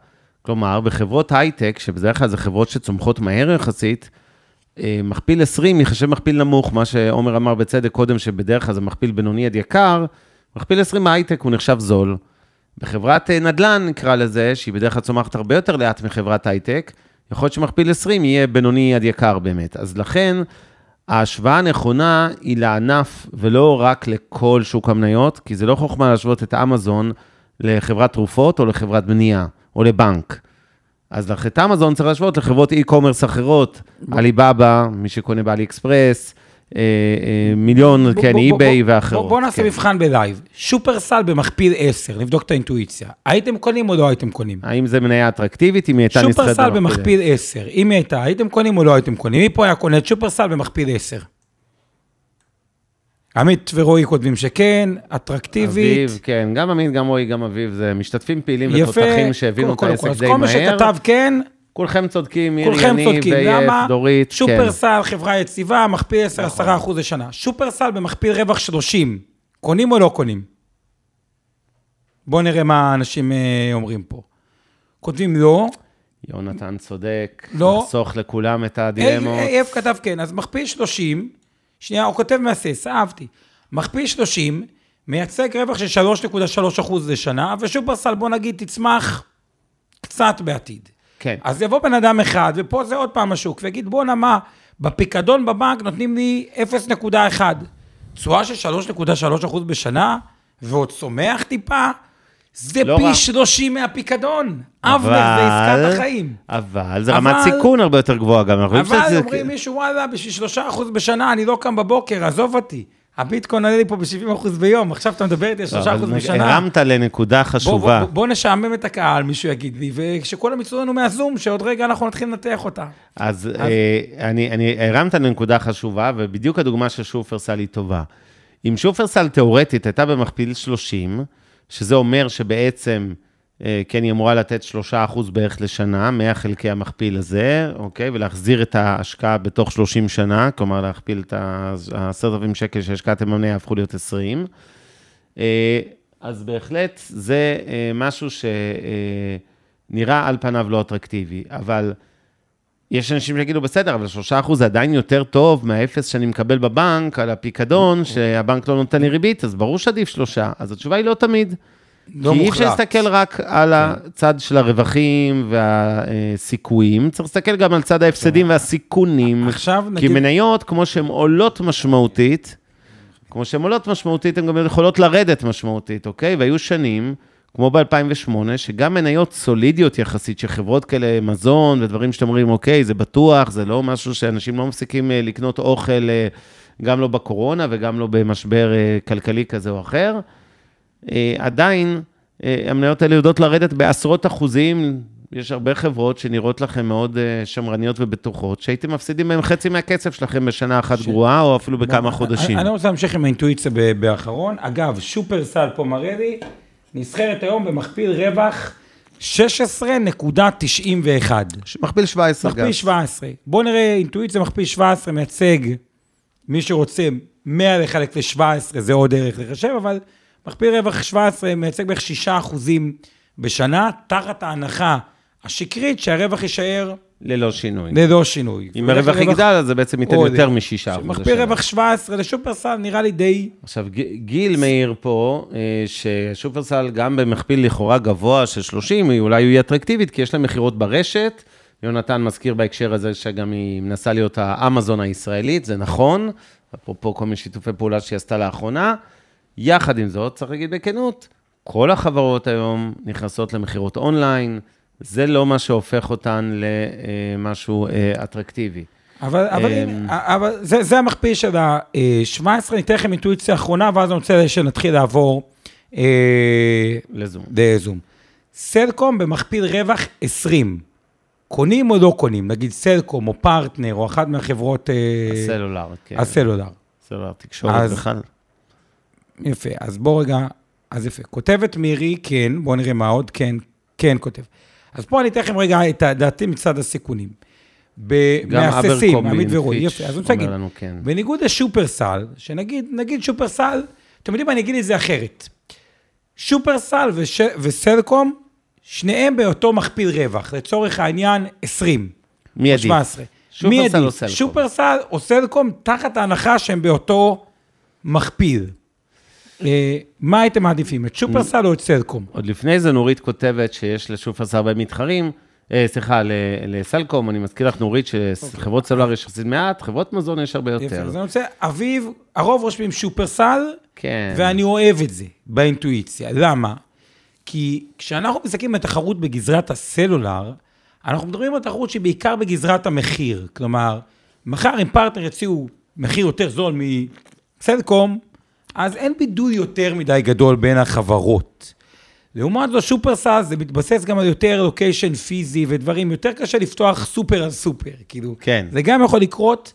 כלומר, בחברות הייטק, שבדרך כלל זה חברות שצומחות מהר יחסית, אה, מכפיל 20 ייחשב מכפיל נמוך, מה שעומר אמר בצדק קודם, שבדרך כלל זה מכפיל בינוני עד יקר, מכפיל 20 בהייטק הוא נחשב זול. בחברת אה, נדל"ן, נקרא לזה, שהיא בדרך כלל צומחת הרבה יותר לאט מחברת הייטק, יכול להיות שמכפיל 20 יהיה בינוני עד יקר באמת. אז לכן, ההשוואה הנכונה היא לענף ולא רק לכל שוק המניות, כי זה לא חוכמה להשוות את אמזון לחברת תרופות או לחברת בנייה או לבנק. אז את אמזון צריך להשוות לחברות e-commerce אחרות, עליבאבא, מי שקונה באלי אקספרס, מיליון, בוא- כן, בוא- בוא- אי-ביי ואחרות. בוא- נעשה כן. מבחן בלייב. שופרסל במכפיל 10, נבדוק את האינטואיציה. הייתם קונים או לא הייתם קונים? האם זה מניה אטרקטיבית, אם היא הייתה נסחרת שופרסל במכפיל 10, אם היא הייתה, הייתם קונים או לא הייתם קונים? מי פה היה קונה את שופרסל במכפיל 10? עמית ורועי כותבים שכן, אטרקטיבית. אביב, כן, גם עמית, גם רועי, גם אביב, זה משתתפים פעילים יפה. ותותחים שהבינו את קודם כל, העסק אז די כל מי מהר. שכתב כן, כולכם צודקים, מירי, כולכם אני, צודקים. למה? דורית, כן. שופרסל, חברה יציבה, מכפיל 10, נכון. 10 אחוז לשנה. שופרסל במכפיל רווח 30, קונים או לא קונים? בואו נראה מה האנשים אה, אומרים פה. כותבים לא, יונתן צודק, לא. נחסוך לכולם את הדילמות. אייב כתב כן, אז מכפיל 30, שנייה, הוא כותב מהסס, אהבתי. מכפיל 30, מייצג רווח של 3.3 אחוז לשנה, ושופרסל, בוא נגיד, תצמח קצת בעתיד. כן. אז יבוא בן אדם אחד, ופה זה עוד פעם השוק, ויגיד, בואנה מה, בפיקדון בבנק נותנים לי 0.1. תשואה של 3.3 אחוז בשנה, ועוד צומח טיפה, זה לא פי רע. 30 מהפיקדון. אבנר, זה עסקת החיים. אבל זה אבל- רמת סיכון הרבה יותר גבוהה גם. אבל אומרים מישהו, וואלה, בשביל שלושה אחוז בשנה אני לא קם בבוקר, עזוב אותי. הביטקוין עולה לי פה ב-70 אחוז ביום, עכשיו אתה מדבר איתי על לא, שלושה אבל אחוז נג- בשנה. הרמת לנקודה בוא, חשובה. בוא, בוא נשעמם את הקהל, מישהו יגיד לי, ושכולם יצאו לנו מהזום, שעוד רגע אנחנו נתחיל לנתח אותה. אז אה, אני, אני הרמת לנקודה חשובה, ובדיוק הדוגמה של שופרסל היא טובה. אם שופרסל תיאורטית הייתה במכפיל 30, שזה אומר שבעצם, כן, היא אמורה לתת 3% בערך לשנה, 100 חלקי המכפיל הזה, אוקיי? ולהחזיר את ההשקעה בתוך 30 שנה, כלומר להכפיל את ה-10,000 שקל שהשקעתם במניה, יהפכו להיות 20. אה, אז בהחלט זה אה, משהו שנראה על פניו לא אטרקטיבי, אבל יש אנשים שיגידו, בסדר, אבל 3% זה עדיין יותר טוב מהאפס שאני מקבל בבנק על הפיקדון, שהבנק לא נותן לי ריבית, אז ברור שעדיף 3. אז התשובה היא לא תמיד. לא כי אי אפשר. להסתכל רק על הצד של הרווחים והסיכויים, צריך להסתכל גם על צד ההפסדים והסיכונים. עכשיו כי נגיד, מניות, כמו שהן עולות משמעותית, כמו שהן עולות משמעותית, הן גם יכולות לרדת משמעותית, אוקיי? והיו שנים, כמו ב-2008, שגם מניות סולידיות יחסית, שחברות כאלה, מזון ודברים שאתם אומרים, אוקיי, זה בטוח, זה לא משהו שאנשים לא מפסיקים אה, לקנות אוכל, אה, גם לא בקורונה וגם לא במשבר אה, כלכלי כזה או אחר. אה, עדיין, אה, המניות האלה יודעות לרדת בעשרות אחוזים. יש הרבה חברות שנראות לכם מאוד אה, שמרניות ובטוחות, שהייתם מפסידים בהן חצי מהכסף שלכם בשנה אחת גרועה, או אפילו בכמה חודשים. אני, אני רוצה להמשיך עם האינטואיציה באחרון. אגב, שופרסל פה מראה לי, נסחרת היום במכפיל רווח 16.91. מכפיל 17, מכפיל 17. בואו נראה, אינטואיציה מכפיל 17 מייצג, מי שרוצה 100 לחלק ל-17, זה עוד דרך לחשב, אבל מכפיל רווח 17 מייצג בערך 6 אחוזים בשנה, תחת ההנחה השקרית שהרווח יישאר ללא שינוי. ללא שינוי. אם הרווח יגדל, אז זה בעצם ייתן. יותר מ-6 אחוז. מכפיל רווח 17 לשופרסל נראה לי די... עכשיו, גיל מעיר פה, אה, ששופרסל גם במכפיל לכאורה גבוה של 30, היא אולי היא אטרקטיבית, כי יש להם מכירות ברשת. יונתן מזכיר בהקשר הזה שגם היא מנסה להיות האמזון הישראלית, זה נכון, אפרופו כל מיני שיתופי פעולה שהיא עשתה לאחרונה. יחד עם זאת, צריך להגיד בכנות, כל החברות היום נכנסות למכירות אונליין, זה לא מה שהופך אותן למשהו אה, אטרקטיבי. אבל, אבל, אמ, אבל זה, זה המכפיל של ה-17, אני אתן לכם אינטואיציה אחרונה, ואז אני רוצה שנתחיל לעבור אה, לזום. לזום. סלקום במכפיל רווח 20. קונים או לא קונים? נגיד סלקום או פרטנר או אחת מהחברות... אה, הסלולר, כן. הסלולר. סלולר תקשורת בכלל. יפה, אז בוא רגע, אז יפה. כותבת מירי, כן, בואו נראה מה עוד, כן, כן כותב. אז פה אני אתן לכם רגע את דעתי מצד הסיכונים. ב- גם מהססים, אברקומבי עמית פיץ' יפה, אז אני רוצה להגיד, כן. בניגוד לשופרסל, שנגיד, נגיד שופרסל, אתם יודעים מה, אני אגיד את זה אחרת. שופרסל וש, וסלקום, שניהם באותו מכפיל רווח, לצורך העניין 20. מי עדיף? 17. שופרסל? או סלקום? שופרסל או סלקום, תחת ההנחה שהם באותו מכפיל. אה, מה הייתם מעדיפים, את שופרסל או את סלקום? עוד לפני זה נורית כותבת שיש לשופרסל הרבה מתחרים, אה, סליחה, לסלקום, אני מזכיר לך, נורית, שחברות סלולר יש יחסית מעט, חברות מזון יש הרבה יותר. אז אני רוצה, אביב, הרוב רושמים שופרסל, כן. ואני אוהב את זה באינטואיציה. למה? כי כשאנחנו מסתכלים על תחרות בגזרת הסלולר, אנחנו מדברים על תחרות שהיא בעיקר בגזרת המחיר. כלומר, מחר אם פרטנר יציעו מחיר יותר זול מסלקום, אז אין בידול יותר מדי גדול בין החברות. לעומת זאת, שופרסל זה מתבסס גם על יותר location פיזי ודברים, יותר קשה לפתוח סופר על סופר, כאילו. כן. זה גם יכול לקרות,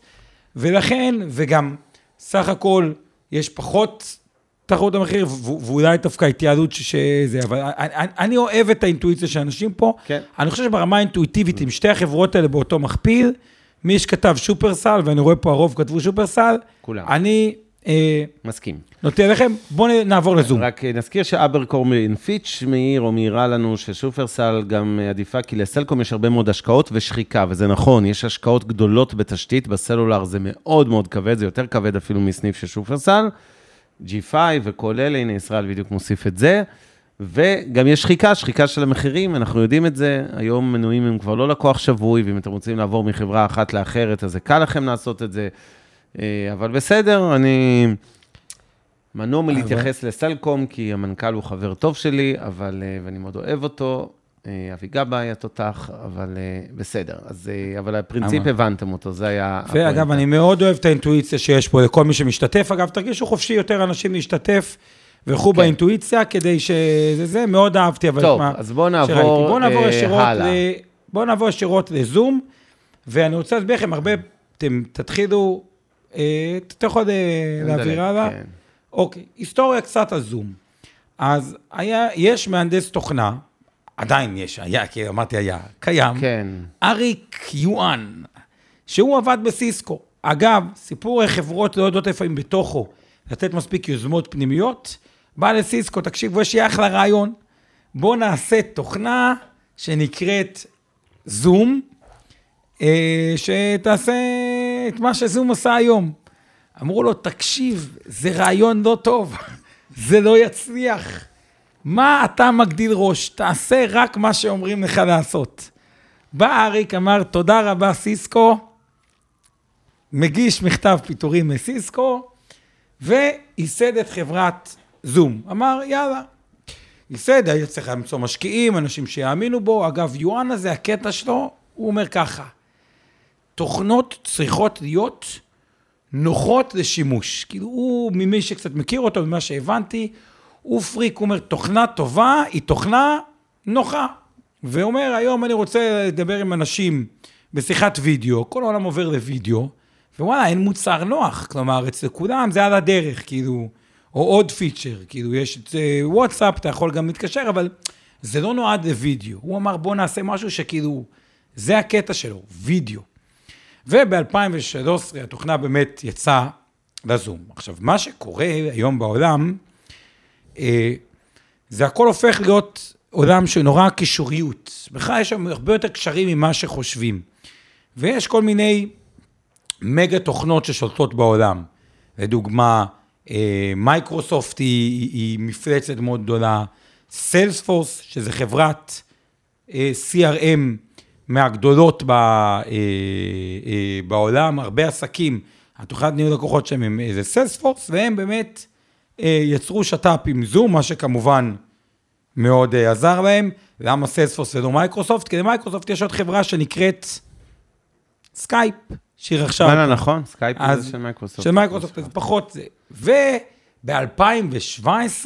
ולכן, וגם, סך הכל, יש פחות תחרות המחיר, ואולי דווקא התייעלות שזה, אבל אני, אני- אוהב את האינטואיציה של אנשים פה. כן. אני חושב שברמה האינטואיטיבית, עם שתי החברות האלה באותו מכפיל, מי שכתב שופרסל, ואני רואה פה הרוב כתבו שופרסל, כולם. אני מסכים. נותן לכם, בואו נעבור לזום. רק נזכיר שאברקורמין פיץ' מעיר או מעירה לנו ששופרסל גם עדיפה, כי לסלקום יש הרבה מאוד השקעות ושחיקה, וזה נכון, יש השקעות גדולות בתשתית, בסלולר זה מאוד מאוד כבד, זה יותר כבד אפילו מסניף של שופרסל. G5 וכל אלה, הנה ישראל בדיוק מוסיף את זה. וגם יש שחיקה, שחיקה של המחירים, אנחנו יודעים את זה, היום מנויים הם כבר לא לקוח שבוי, ואם אתם רוצים לעבור מחברה אחת לאחרת, אז זה קל לכם לעשות את זה. אה, אבל בסדר, אני מנוע מלהתייחס לסלקום, כי המנכ"ל הוא חבר טוב שלי, אבל, אה, ואני מאוד אוהב אותו. אה, אבי גבאי התותח, אבל בסדר. אז, אבל הפרינציפ אבל- הבנתם אותו, זה היה... ואגב. אני מאוד אוהב את האינטואיציה שיש פה לכל מי שמשתתף. אגב, תרגישו חופשי יותר אנשים להשתתף, וילכו כן. באינטואיציה, כדי שזה זה, מאוד אהבתי. אבל טוב, מה אז בואו שראיתי. נעבור, בואו נעבור אה, ישירות הלאה. ל... בואו נעבור ישירות לזום, ואני רוצה להסביר לכם הרבה, אתם תתחילו, אתה יכול אה, להעביר הלאה? כן. אוקיי, היסטוריה קצת על זום. אז היה, יש מהנדס תוכנה, עדיין יש, היה, כי אמרתי היה, קיים. כן. אריק יואן, שהוא עבד בסיסקו. אגב, סיפור חברות לא יודעות איפה הם בתוכו, לתת מספיק יוזמות פנימיות, בא לסיסקו, תקשיבו, יש לי אחלה רעיון. בואו נעשה תוכנה שנקראת זום, אה, שתעשה את מה שזום עושה היום. אמרו לו, תקשיב, זה רעיון לא טוב, (laughs) זה לא יצליח. מה אתה מגדיל ראש? תעשה רק מה שאומרים לך לעשות. בא אריק, אמר, תודה רבה, סיסקו, מגיש מכתב פיטורים לסיסקו, וייסד את חברת זום. אמר, יאללה. ייסד, היה צריך למצוא משקיעים, אנשים שיאמינו בו. אגב, יואן הזה, הקטע שלו, הוא אומר ככה, תוכנות צריכות להיות נוחות לשימוש. כאילו, הוא, ממי שקצת מכיר אותו, ממה שהבנתי, הוא פריק, הוא אומר, תוכנה טובה היא תוכנה נוחה. ואומר, היום אני רוצה לדבר עם אנשים בשיחת וידאו, כל העולם עובר לוידאו, ווואלה, אין מוצר נוח. כלומר, אצל כולם זה על הדרך, כאילו, או עוד פיצ'ר, כאילו, יש את אה, וואטסאפ, אתה יכול גם להתקשר, אבל זה לא נועד לוידאו. הוא אמר, בוא נעשה משהו שכאילו, זה הקטע שלו, וידאו. וב-2013 התוכנה באמת יצאה לזום. עכשיו, מה שקורה היום בעולם, אה, זה הכל הופך להיות עולם של נורא קישוריות. בכלל יש שם הרבה יותר קשרים ממה שחושבים. ויש כל מיני מגה תוכנות ששולטות בעולם. לדוגמה, אה, מייקרוסופט היא, היא מפלצת מאוד גדולה, סיילספורס, שזה חברת אה, CRM מהגדולות ב, אה, אה, בעולם, הרבה עסקים, התוכנת ניהול לקוחות שלהם הם איזה סיילספורס, והם באמת אה, יצרו שת"פ עם זום, מה שכמובן מאוד אה, עזר להם. למה סיילספורס ולא מייקרוסופט? כי למייקרוסופט יש עוד חברה שנקראת סקייפ, שהיא רכשה. וואלה, נכון, סקייפ זה של מייקרוסופט. של מייקרוסופט, זה פחות זה. וב-2017,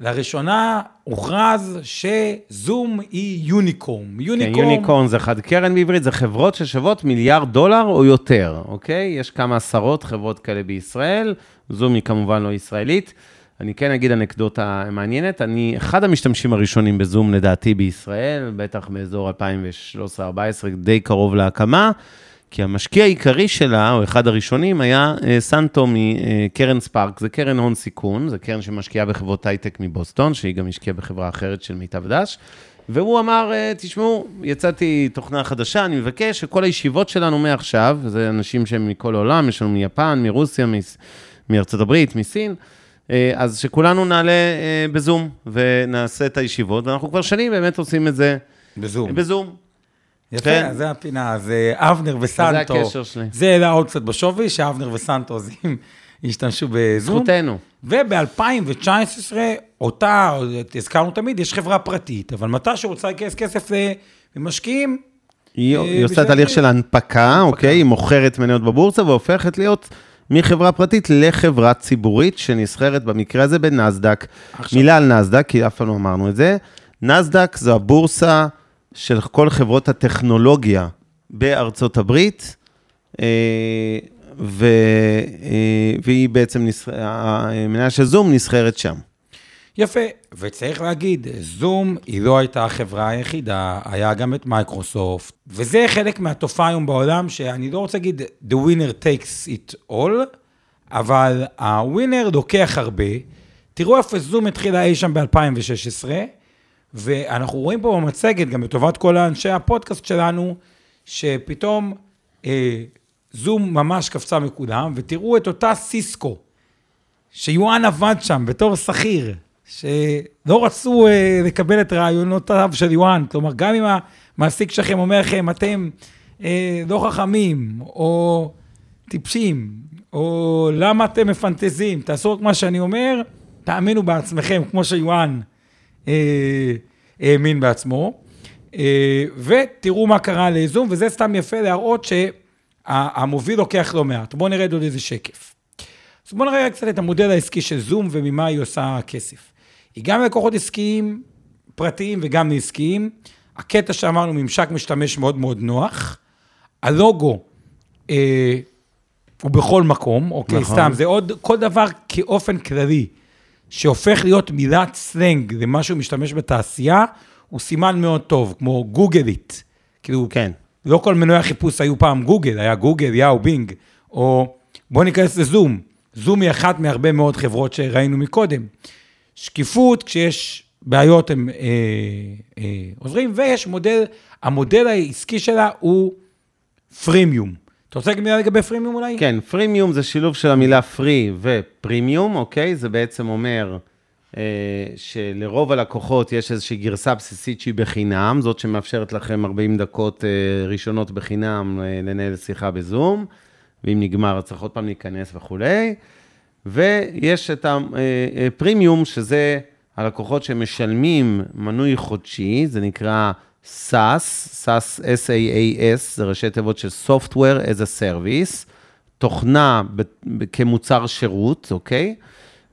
לראשונה הוכרז שזום היא unicorn. כן, unicorn, unicorn זה חד קרן בעברית, זה חברות ששוות מיליארד דולר או יותר, אוקיי? יש כמה עשרות חברות כאלה בישראל, זום היא כמובן לא ישראלית. אני כן אגיד אנקדוטה מעניינת, אני אחד המשתמשים הראשונים בזום לדעתי בישראל, בטח באזור 2013-2014, די קרוב להקמה, כי המשקיע העיקרי שלה, או אחד הראשונים, היה אה, סנטו מקרן ספארק, זה קרן הון סיכון, זה קרן שמשקיעה בחברות הייטק מבוסטון, שהיא גם השקיעה בחברה אחרת של מיטב דש. והוא אמר, אה, תשמעו, יצאתי תוכנה חדשה, אני מבקש שכל הישיבות שלנו מעכשיו, זה אנשים שהם מכל העולם, יש לנו מיפן, מרוסיה, מארצות הברית, מסין, אה, אז שכולנו נעלה בזום ונעשה את הישיבות, ואנחנו כבר שנים באמת עושים את זה בזום. בזום. יפה, כן. זה הפינה, אז אה, אבנר וסנטו. זה הקשר שלי. זה העלה עוד קצת בשווי, שאבנר וסנטו אז הם השתמשו בזום. זכותנו. וב-2019, אותה, הזכרנו תמיד, יש חברה פרטית, אבל מתי שרוצה לגייס כסף ממשקיעים, היא, אה, היא עושה תהליך של הנפקה, אוקיי? היא מוכרת מניות בבורסה והופכת להיות מחברה פרטית לחברה ציבורית שנסחרת במקרה הזה בנסדק. עכשיו- מילה על נסדק, כי אף פעם לא אמרנו את זה. נסדק זו הבורסה של כל חברות הטכנולוגיה בארצות הברית, אה, ו, אה, והיא בעצם, המניה של זום נסחרת שם. יפה, וצריך להגיד, זום היא לא הייתה החברה היחידה, היה גם את מייקרוסופט, וזה חלק מהתופעה היום בעולם, שאני לא רוצה להגיד the winner takes it all, אבל הווינר לוקח הרבה. תראו איפה זום התחילה אי שם ב-2016, ואנחנו רואים פה במצגת, גם לטובת כל אנשי הפודקאסט שלנו, שפתאום אה, זום ממש קפצה מכולם, ותראו את אותה סיסקו, שיואן עבד שם בתור שכיר, שלא רצו אה, לקבל את רעיונותיו של יואן. כלומר, גם אם המעסיק שלכם אומר לכם, אתם אה, לא חכמים, או טיפשים, או למה אתם מפנטזים, תעשו רק מה שאני אומר, תאמינו בעצמכם, כמו שיואן האמין בעצמו. אה, ותראו מה קרה לזום, וזה סתם יפה להראות שהמוביל לוקח לא מעט. בואו נרד עוד איזה שקף. אז בואו נראה קצת את המודל העסקי של זום וממה היא עושה כסף. היא גם ללקוחות עסקיים פרטיים וגם לעסקיים. הקטע שאמרנו, ממשק משתמש מאוד מאוד נוח. הלוגו אה, הוא בכל מקום, אוקיי, נכון. סתם, זה עוד, כל דבר כאופן כללי, שהופך להיות מילת סלנג למשהו משתמש בתעשייה, הוא סימן מאוד טוב, כמו גוגלית. כאילו, כן. לא כל מנועי החיפוש היו פעם גוגל, היה גוגל, יאהו, בינג, או בוא ניכנס לזום. זום היא אחת מהרבה מאוד חברות שראינו מקודם. שקיפות, כשיש בעיות הם אה, אה, עוזרים, ויש מודל, המודל העסקי שלה הוא freemium. אתה רוצה להגיד מילה לגבי freemium אולי? כן, פרימיום זה שילוב של המילה פרי ופרימיום, אוקיי? זה בעצם אומר אה, שלרוב הלקוחות יש איזושהי גרסה בסיסית שהיא בחינם, זאת שמאפשרת לכם 40 דקות אה, ראשונות בחינם אה, לנהל שיחה בזום, ואם נגמר אז צריך עוד פעם להיכנס וכולי. ויש את הפרימיום, שזה הלקוחות שמשלמים מנוי חודשי, זה נקרא SAS, SAS, S-A-A-S, זה ראשי תיבות של Software as a Service, תוכנה כמוצר שירות, אוקיי?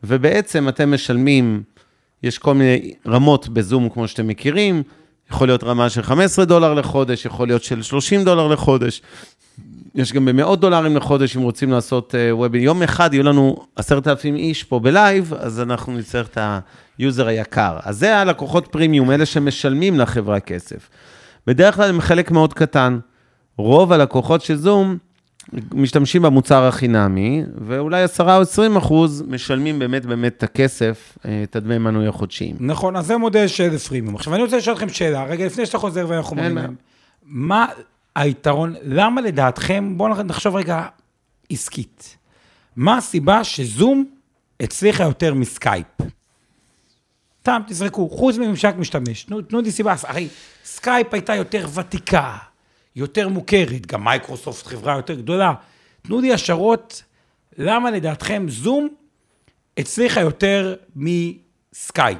ובעצם אתם משלמים, יש כל מיני רמות בזום, כמו שאתם מכירים, יכול להיות רמה של 15 דולר לחודש, יכול להיות של 30 דולר לחודש. יש גם במאות דולרים לחודש, אם רוצים לעשות uh, וובינר, יום אחד יהיו לנו עשרת אלפים איש פה בלייב, אז אנחנו נצטרך את ה user היקר. אז זה הלקוחות פרימיום, אלה שמשלמים לחברה כסף. בדרך כלל הם חלק מאוד קטן. רוב הלקוחות של זום משתמשים במוצר החינמי, ואולי 10 או 20 אחוז משלמים באמת באמת את הכסף, אה, את הדמי מנוי החודשיים. נכון, אז זה מודל של פרימיום. עכשיו, אני רוצה לשאול אתכם שאלה, רגע, לפני שאתה חוזר ואנחנו אומרים, מה היתרון, למה לדעתכם, בואו נחשוב רגע עסקית. מה הסיבה שזום הצליחה יותר מסקייפ? סתם, תזרקו, חוץ מממשק משתמש, תנו, תנו לי סיבה, הרי סקייפ הייתה יותר ותיקה, יותר מוכרת, גם מייקרוסופט חברה יותר גדולה. תנו לי השערות, למה לדעתכם זום הצליחה יותר מסקייפ.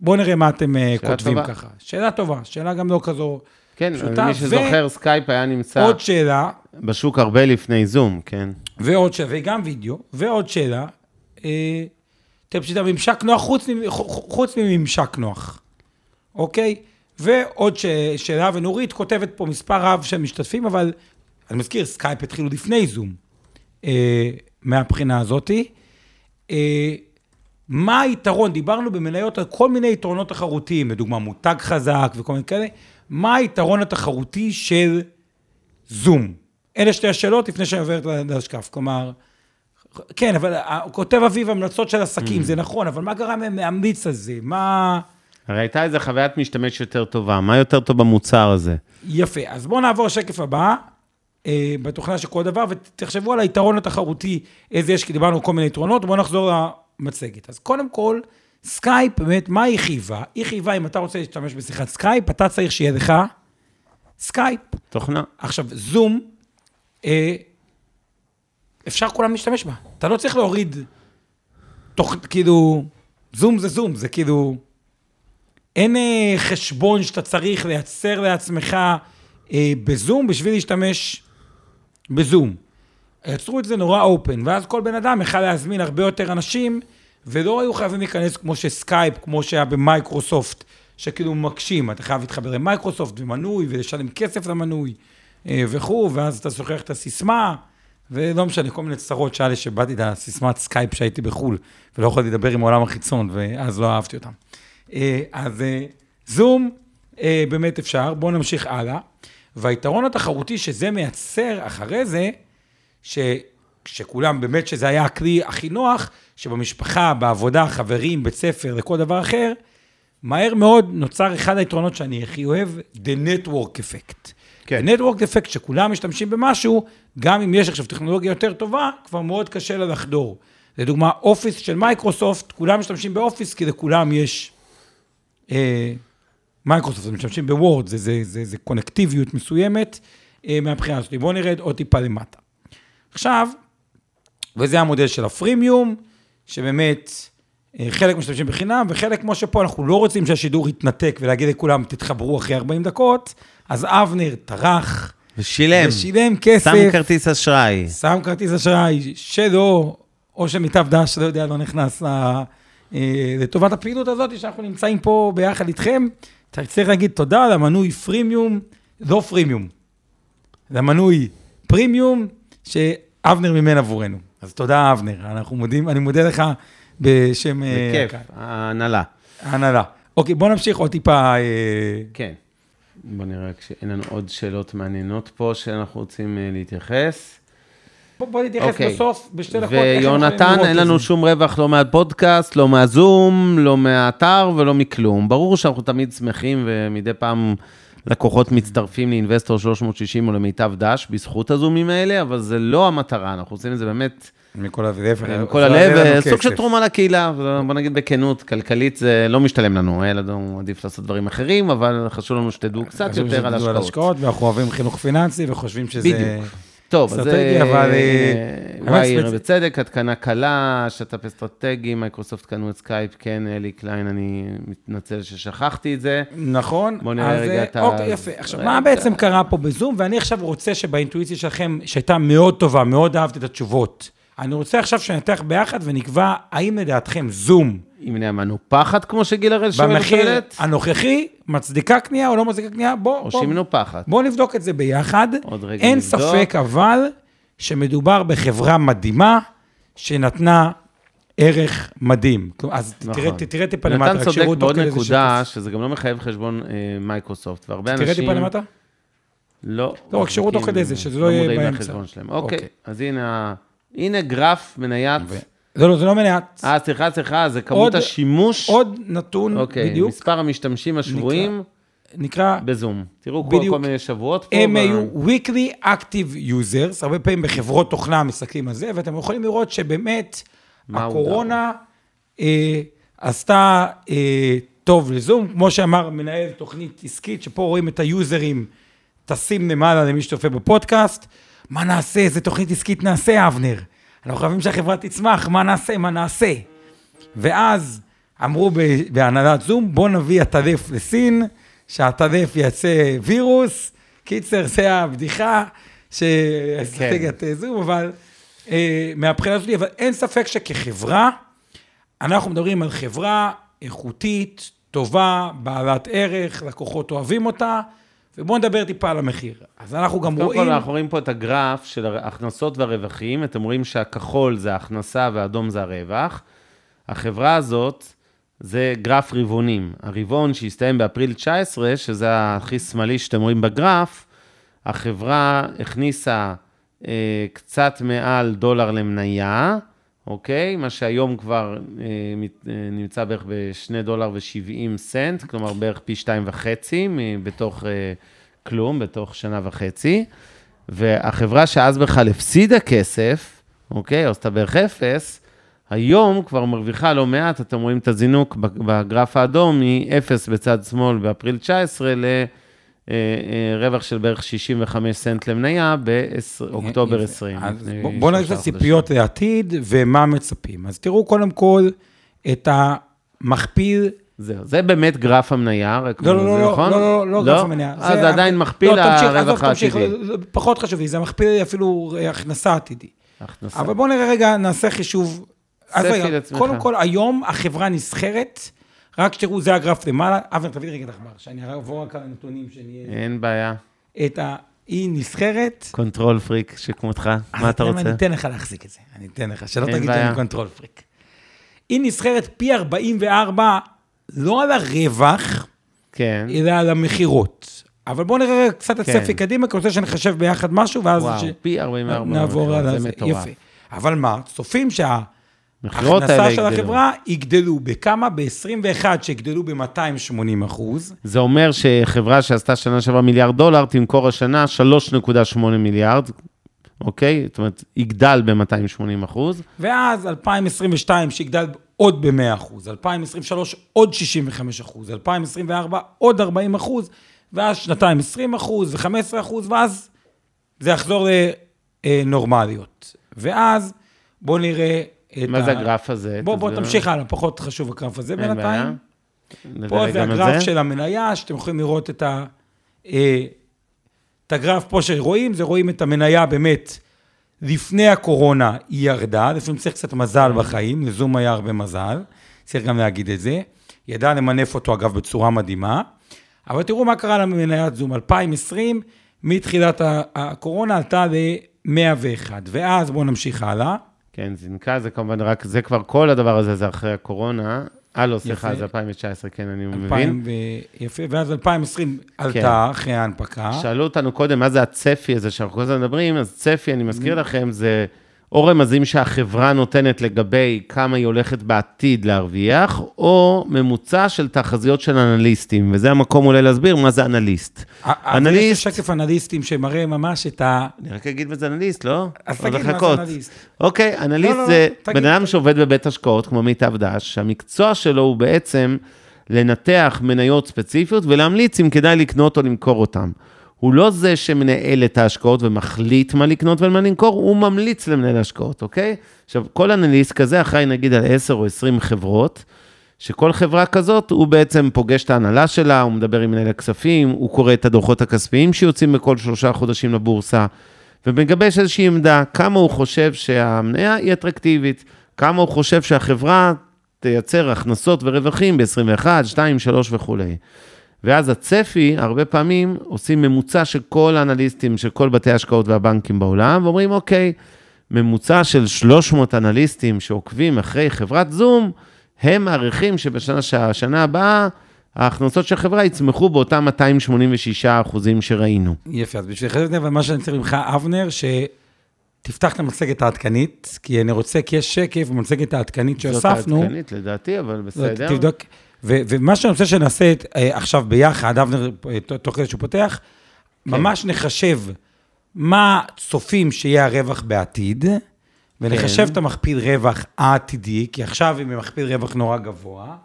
בואו נראה מה אתם אה, כותבים טובה. ככה. שאלה טובה, שאלה גם לא כזו כן, פשוטה. מי שזוכר, סקייפ היה נמצא עוד שאלה, בשוק הרבה לפני זום, כן. ועוד שאלה, וגם וידאו, ועוד שאלה, אה, יותר פשוטה, ממשק נוח חוץ, חוץ מממשק נוח, אוקיי? ועוד ש, שאלה, ונורית כותבת פה מספר רב של משתתפים, אבל אני מזכיר, סקייפ התחילו לפני זום, אה, מהבחינה הזאתי. אה, מה היתרון? דיברנו במניות על כל מיני יתרונות תחרותיים, לדוגמה מותג חזק וכל מיני כאלה. מה היתרון התחרותי של זום? אלה שתי השאלות לפני שאני עוברת לשקף. כלומר, כן, אבל ה- הוא כותב אביב המלצות של עסקים, זה נכון, אבל מה גרם להם להמליץ על זה? מה... הרי הייתה איזו חוויית משתמש יותר טובה, מה יותר טוב במוצר הזה? יפה. אז בואו נעבור לשקף הבא, אה, בתוכנה של כל דבר, ותחשבו על היתרון התחרותי, איזה יש, כי דיברנו על כל מיני יתרונות, בואו נחזור למצגת. אז קודם כל, סקייפ, באמת, מה היא חייבה? היא חייבה, אם אתה רוצה להשתמש בשיחת סקייפ, אתה צריך שיהיה לך סקייפ. תוכנה. עכשיו, זום, אה, אפשר כולם להשתמש בה. אתה לא צריך להוריד, תוך, כאילו, זום זה זום, זה כאילו, אין אה, חשבון שאתה צריך לייצר לעצמך אה, בזום בשביל להשתמש בזום. יצרו את זה נורא open, ואז כל בן אדם יכול להזמין הרבה יותר אנשים, ולא היו חייבים להיכנס כמו שסקייפ, כמו שהיה במייקרוסופט, שכאילו מקשים, אתה חייב להתחבר למייקרוסופט ומנוי, ולשלם כסף למנוי אה, וכו', ואז אתה שוכח את הסיסמה, ולא משנה, כל מיני צרות שהיה לי שכחתי את הסיסמת סקייפ שהייתי בחו"ל, ולא יכולתי לדבר עם העולם החיצון, ואז לא אהבתי אותם. אה, אז אה, זום, באמת אפשר, בואו נמשיך הלאה. והיתרון התחרותי שזה מייצר אחרי זה, ש, שכולם, באמת שזה היה הכלי הכי נוח, שבמשפחה, בעבודה, חברים, בית ספר, לכל דבר אחר, מהר מאוד נוצר אחד היתרונות שאני הכי אוהב, The Network Effect. כן. Network Effect, שכולם משתמשים במשהו, גם אם יש עכשיו טכנולוגיה יותר טובה, כבר מאוד קשה לה לחדור. לדוגמה, אופיס של מייקרוסופט, כולם משתמשים באופיס, כי לכולם יש אה, מייקרוסופט, הם משתמשים בוורד, זה, זה, זה, זה connectivity מסוימת אה, מהבחינה הזאת. בואו נרד עוד טיפה למטה. עכשיו, וזה המודל של הפרימיום, שבאמת אה, חלק משתמשים בחינם, וחלק כמו שפה אנחנו לא רוצים שהשידור יתנתק ולהגיד לכולם, תתחברו אחרי 40 דקות, אז אבנר טרח, ושילם. ושילם כסף, שם כרטיס אשראי. שם כרטיס אשראי שלו, או שמיטב דש, לא יודע, לא נכנס ל- אה, לטובת הפעילות הזאת, שאנחנו נמצאים פה ביחד איתכם. צריך להגיד תודה למנוי פרימיום, לא פרימיום, למנוי פרימיום, שאבנר מימן עבורנו. אז תודה, אבנר. אנחנו מודים, אני מודה לך בשם... אה, בכיף, הקהל. ההנהלה. ההנהלה. אוקיי, בוא נמשיך עוד טיפה. אה, כן. בוא נראה רק שאין לנו עוד שאלות מעניינות פה שאנחנו רוצים אה, להתייחס. בוא, בוא נתייחס אוקיי. בסוף, בשתי דקות. ויונתן, אין לנו זה. שום רווח לא מהפודקאסט, לא מהזום, לא מהאתר ולא מכלום. ברור שאנחנו תמיד שמחים ומדי פעם לקוחות מצטרפים לאינבסטור 360 או למיטב דש בזכות הזומים האלה, אבל זה לא המטרה, אנחנו עושים את זה באמת מכל הלב. עם כל זה הלב, לנו סוג של. תרומה לקהילה, בוא נגיד בכנות, כלכלית זה לא משתלם לנו, היה לנו עדיף לעשות דברים אחרים, אבל חשוב לנו שתדעו קצת יותר על השקעות. ואנחנו אוהבים חינוך פיננסי וחושבים שזה... בדיוק. טוב, אז זה... אבל, אה, וואי, אבל עיר ספציפי. בצדק, התקנה קלה, שת"פ אסטרטגי, מייקרוסופט קנו את סקייפ, כן, אלי קליין, אני מתנצל ששכחתי את זה. נכון. בוא נראה רגע אה, את ה- אוקיי, יפה. עכשיו. מה בעצם קרה פה בזום? ואני עכשיו רוצה שבאינטואיציה שלכם, שהייתה מאוד טובה, מאוד אהבתי את התשובות, אני רוצה עכשיו שנתח ביחד ונקבע האם לדעתכם זום, אם נהיה מנופחת, כמו שגיל הראל שואל במחיר הנוכחי, מצדיקה קנייה או לא מצדיקה קנייה? בוא, או בוא, שהיא מנופחת. בואו נבדוק את זה ביחד. עוד רגע אין נבדוק. ספק אבל שמדובר בחברה מדהימה שנתנה ערך מדהים. אז תראה, נכון. תראה טיפה למטה, נתן צודק בעוד נקודה. שזה גם לא מחייב חשבון אה, מייקרוסופט, והרבה תראה אנשים... טיפה למטה. לא. לא, רק שירות תוך כדי זה, שזה לא יהיה מודעים באמצע. אוקיי, אוקיי. אז הנה, הנה גרף מניית. ו- לא, לא, זה לא מניעת. אה, סליחה, סליחה, זה כמות עוד- השימוש. עוד נתון אוקיי, בדיוק, מספר המשתמשים השבויים נקרא בזום. תראו כל בדיוק. כל מיני שבועות פה. הם ב- היו weekly active users, הרבה פעמים בחברות תוכנה מסתכלים על זה, ואתם יכולים לראות שבאמת הקורונה אה, עשתה אה, טוב לזום, כמו שאמר מנהל תוכנית עסקית, שפה רואים את היוזרים טסים למעלה למי שצופה בפודקאסט, מה נעשה, איזה תוכנית עסקית נעשה, אבנר? אנחנו חייבים שהחברה תצמח, מה נעשה, מה נעשה? ואז אמרו בהנהלת זום, בוא נביא עטלף לסין, שהעטלף יעשה וירוס. קיצר, זה הבדיחה, שאסטרטגיית כן. זום, אבל אה, מהבחינה שלי, אבל אין ספק שכחברה, אנחנו מדברים על חברה איכותית, טובה, בעלת ערך, לקוחות אוהבים אותה, ובואו נדבר טיפה על המחיר. אז אנחנו גם קודם רואים... כל, אנחנו רואים פה את הגרף של ההכנסות והרווחים. אתם רואים שהכחול זה ההכנסה והאדום זה הרווח. החברה הזאת, זה גרף רבעונים. הרבעון שהסתיים באפריל 19, שזה הכי שמאלי שאתם רואים בגרף, החברה הכניסה אה, קצת מעל דולר למניה, אוקיי? מה שהיום כבר אה, אה, נמצא בערך ב-2 דולר ו-70 סנט, כלומר בערך פי שתיים וחצי מ- בתוך אה, כלום, בתוך שנה וחצי. והחברה שאז בכלל הפסידה כסף, אוקיי? או עשתה בערך אפס, היום כבר מרוויחה לא מעט, אתם רואים את הזינוק בגרף האדום, מ-0 בצד שמאל באפריל 19 לרווח של בערך 65 סנט למניה באוקטובר יפה. 20. אז לפני בוא- בוא נגיד את הציפיות לעתיד ומה מצפים. אז תראו קודם כל את המכפיל זהו, זה באמת גרף המניה, רק לא, לא, לא, לא, נכון? לא, לא, לא גרף המניה. אז זה עדיין מכפיל לא, הרווח העתידי. פחות חשוב לי, זה מכפיל אפילו הכנסה עתידי. הכנסה. אבל בואו נראה רגע, נעשה חישוב. אז רגע. קודם כל, היום החברה נסחרת, רק שתראו, זה הגרף למעלה. אבנר, תביא לי רגע את העכבר, שאני אעבור רק על הנתונים, שאני... אין בעיה. את ה... היא נסחרת. control freak שכמותך, מה אתה רוצה? אני אתן לך להחזיק את זה, אני אתן לך, שלא תגיד. שאני קונטרול פריק. היא נסחרת פי 44, לא על הרווח, כן. אלא על המכירות. אבל בואו נראה קצת כן. צפי קדימה, כי אני רוצה שנחשב ביחד משהו, ואז וואו, ש- פי 44 נעבור על זה. יפה. אבל מה, צופים מכירות שההכנסה האלה של יגדלו. החברה יגדלו בכמה? ב-21 שיגדלו ב-280 אחוז. זה אומר שחברה שעשתה שנה שעברה מיליארד דולר, תמכור השנה 3.8 מיליארד, אוקיי? זאת אומרת, יגדל ב-280 אחוז. ואז 2022 שיגדל עוד ב-100 אחוז, 2023 עוד 65 אחוז, 2024 עוד 40 אחוז, ואז שנתיים 20 אחוז ו-15 אחוז, ואז זה יחזור לנורמליות. ואז בואו נראה מה זה הגרף הזה? בוא, בוא. תמשיך הלאה, פחות חשוב הגרף הזה. בינתיים. פה זה הגרף של המניה, שאתם יכולים לראות את, ה, אה, את הגרף פה שרואים, זה רואים את המניה באמת, לפני הקורונה היא ירדה, לפעמים צריך קצת מזל בחיים, לזום היה הרבה מזל, צריך גם להגיד את זה. ידע למנף אותו אגב בצורה מדהימה, אבל תראו מה קרה למניית זום, 2020, מתחילת הקורונה עלתה ל-101, ואז בואו נמשיך הלאה. כן, זינקה, זה כמובן רק, זה כבר כל הדבר הזה, זה אחרי הקורונה. אה, לא, סליחה. זה 2019, כן, אני 2000 מבין. ו... יפה, ואז 2020 כן. עלתה אחרי ההנפקה. שאלו אותנו קודם, מה זה הצפי הזה שאנחנו כל הזמן מדברים, אז צפי, אני מזכיר לכם, זה או רמזים שהחברה נותנת לגבי כמה היא הולכת בעתיד להרוויח, או ממוצע של תחזיות של אנליסטים, וזה המקום אולי להסביר מה זה אנליסט. אנליסט. אנליסט, יש שקף אנליסטים שמראה ממש את ה... אני רק אגיד מה זה אנליסט, לא? אז תגיד מה זה. אנליסט. אוקיי, אנליסט לא, לא, זה. בן אדם שעובד בבית השקעות, כמו מיטב דש, שהמקצוע שלו הוא בעצם לנתח מניות ספציפיות ולהמליץ אם כדאי לקנות או למכור אותן. הוא לא זה שמנהל את ההשקעות ומחליט מה לקנות ומה למכור, הוא ממליץ למנהל ההשקעות, אוקיי? עכשיו, כל אנליסט כזה אחראי נגיד על 10 או 20 חברות, שכל חברה כזאת, הוא בעצם פוגש את ההנהלה שלה, הוא מדבר עם מנהל הכספים, הוא קורא את הדוחות הכספיים שיוצאים בכל שלושה חודשים לבורסה, ומגבש איזושהי עמדה, כמה הוא חושב שהמניה היא אטרקטיבית, כמה הוא חושב שהחברה תייצר הכנסות ורווחים ב-21, 2, 3 וכולי. ואז הצפי, הרבה פעמים עושים ממוצע של כל האנליסטים, של כל בתי ההשקעות והבנקים בעולם, ואומרים, אוקיי, ממוצע של 300 אנליסטים שעוקבים אחרי חברת זום, הם מעריכים שבשנה הבאה, ההכנסות של החברה יצמחו באותם 286 אחוזים שראינו. יפה, אז בשביל זה, אבל מה שאני צריך ממך, אבנר, שתפתח את המצגת העדכנית, כי אני רוצה, כי יש שקף במצגת העדכנית שהוספנו. זאת העדכנית לדעתי, אבל בסדר. תבדוק. ו- ומה שאני רוצה שנעשה אה, עכשיו ביחד, אבנר, אה, תוך כדי שהוא פותח, כן. ממש נחשב מה צופים שיהיה הרווח בעתיד, ונחשב כן. את המכפיל רווח העתידי, כי עכשיו היא במכפיל רווח נורא גבוה,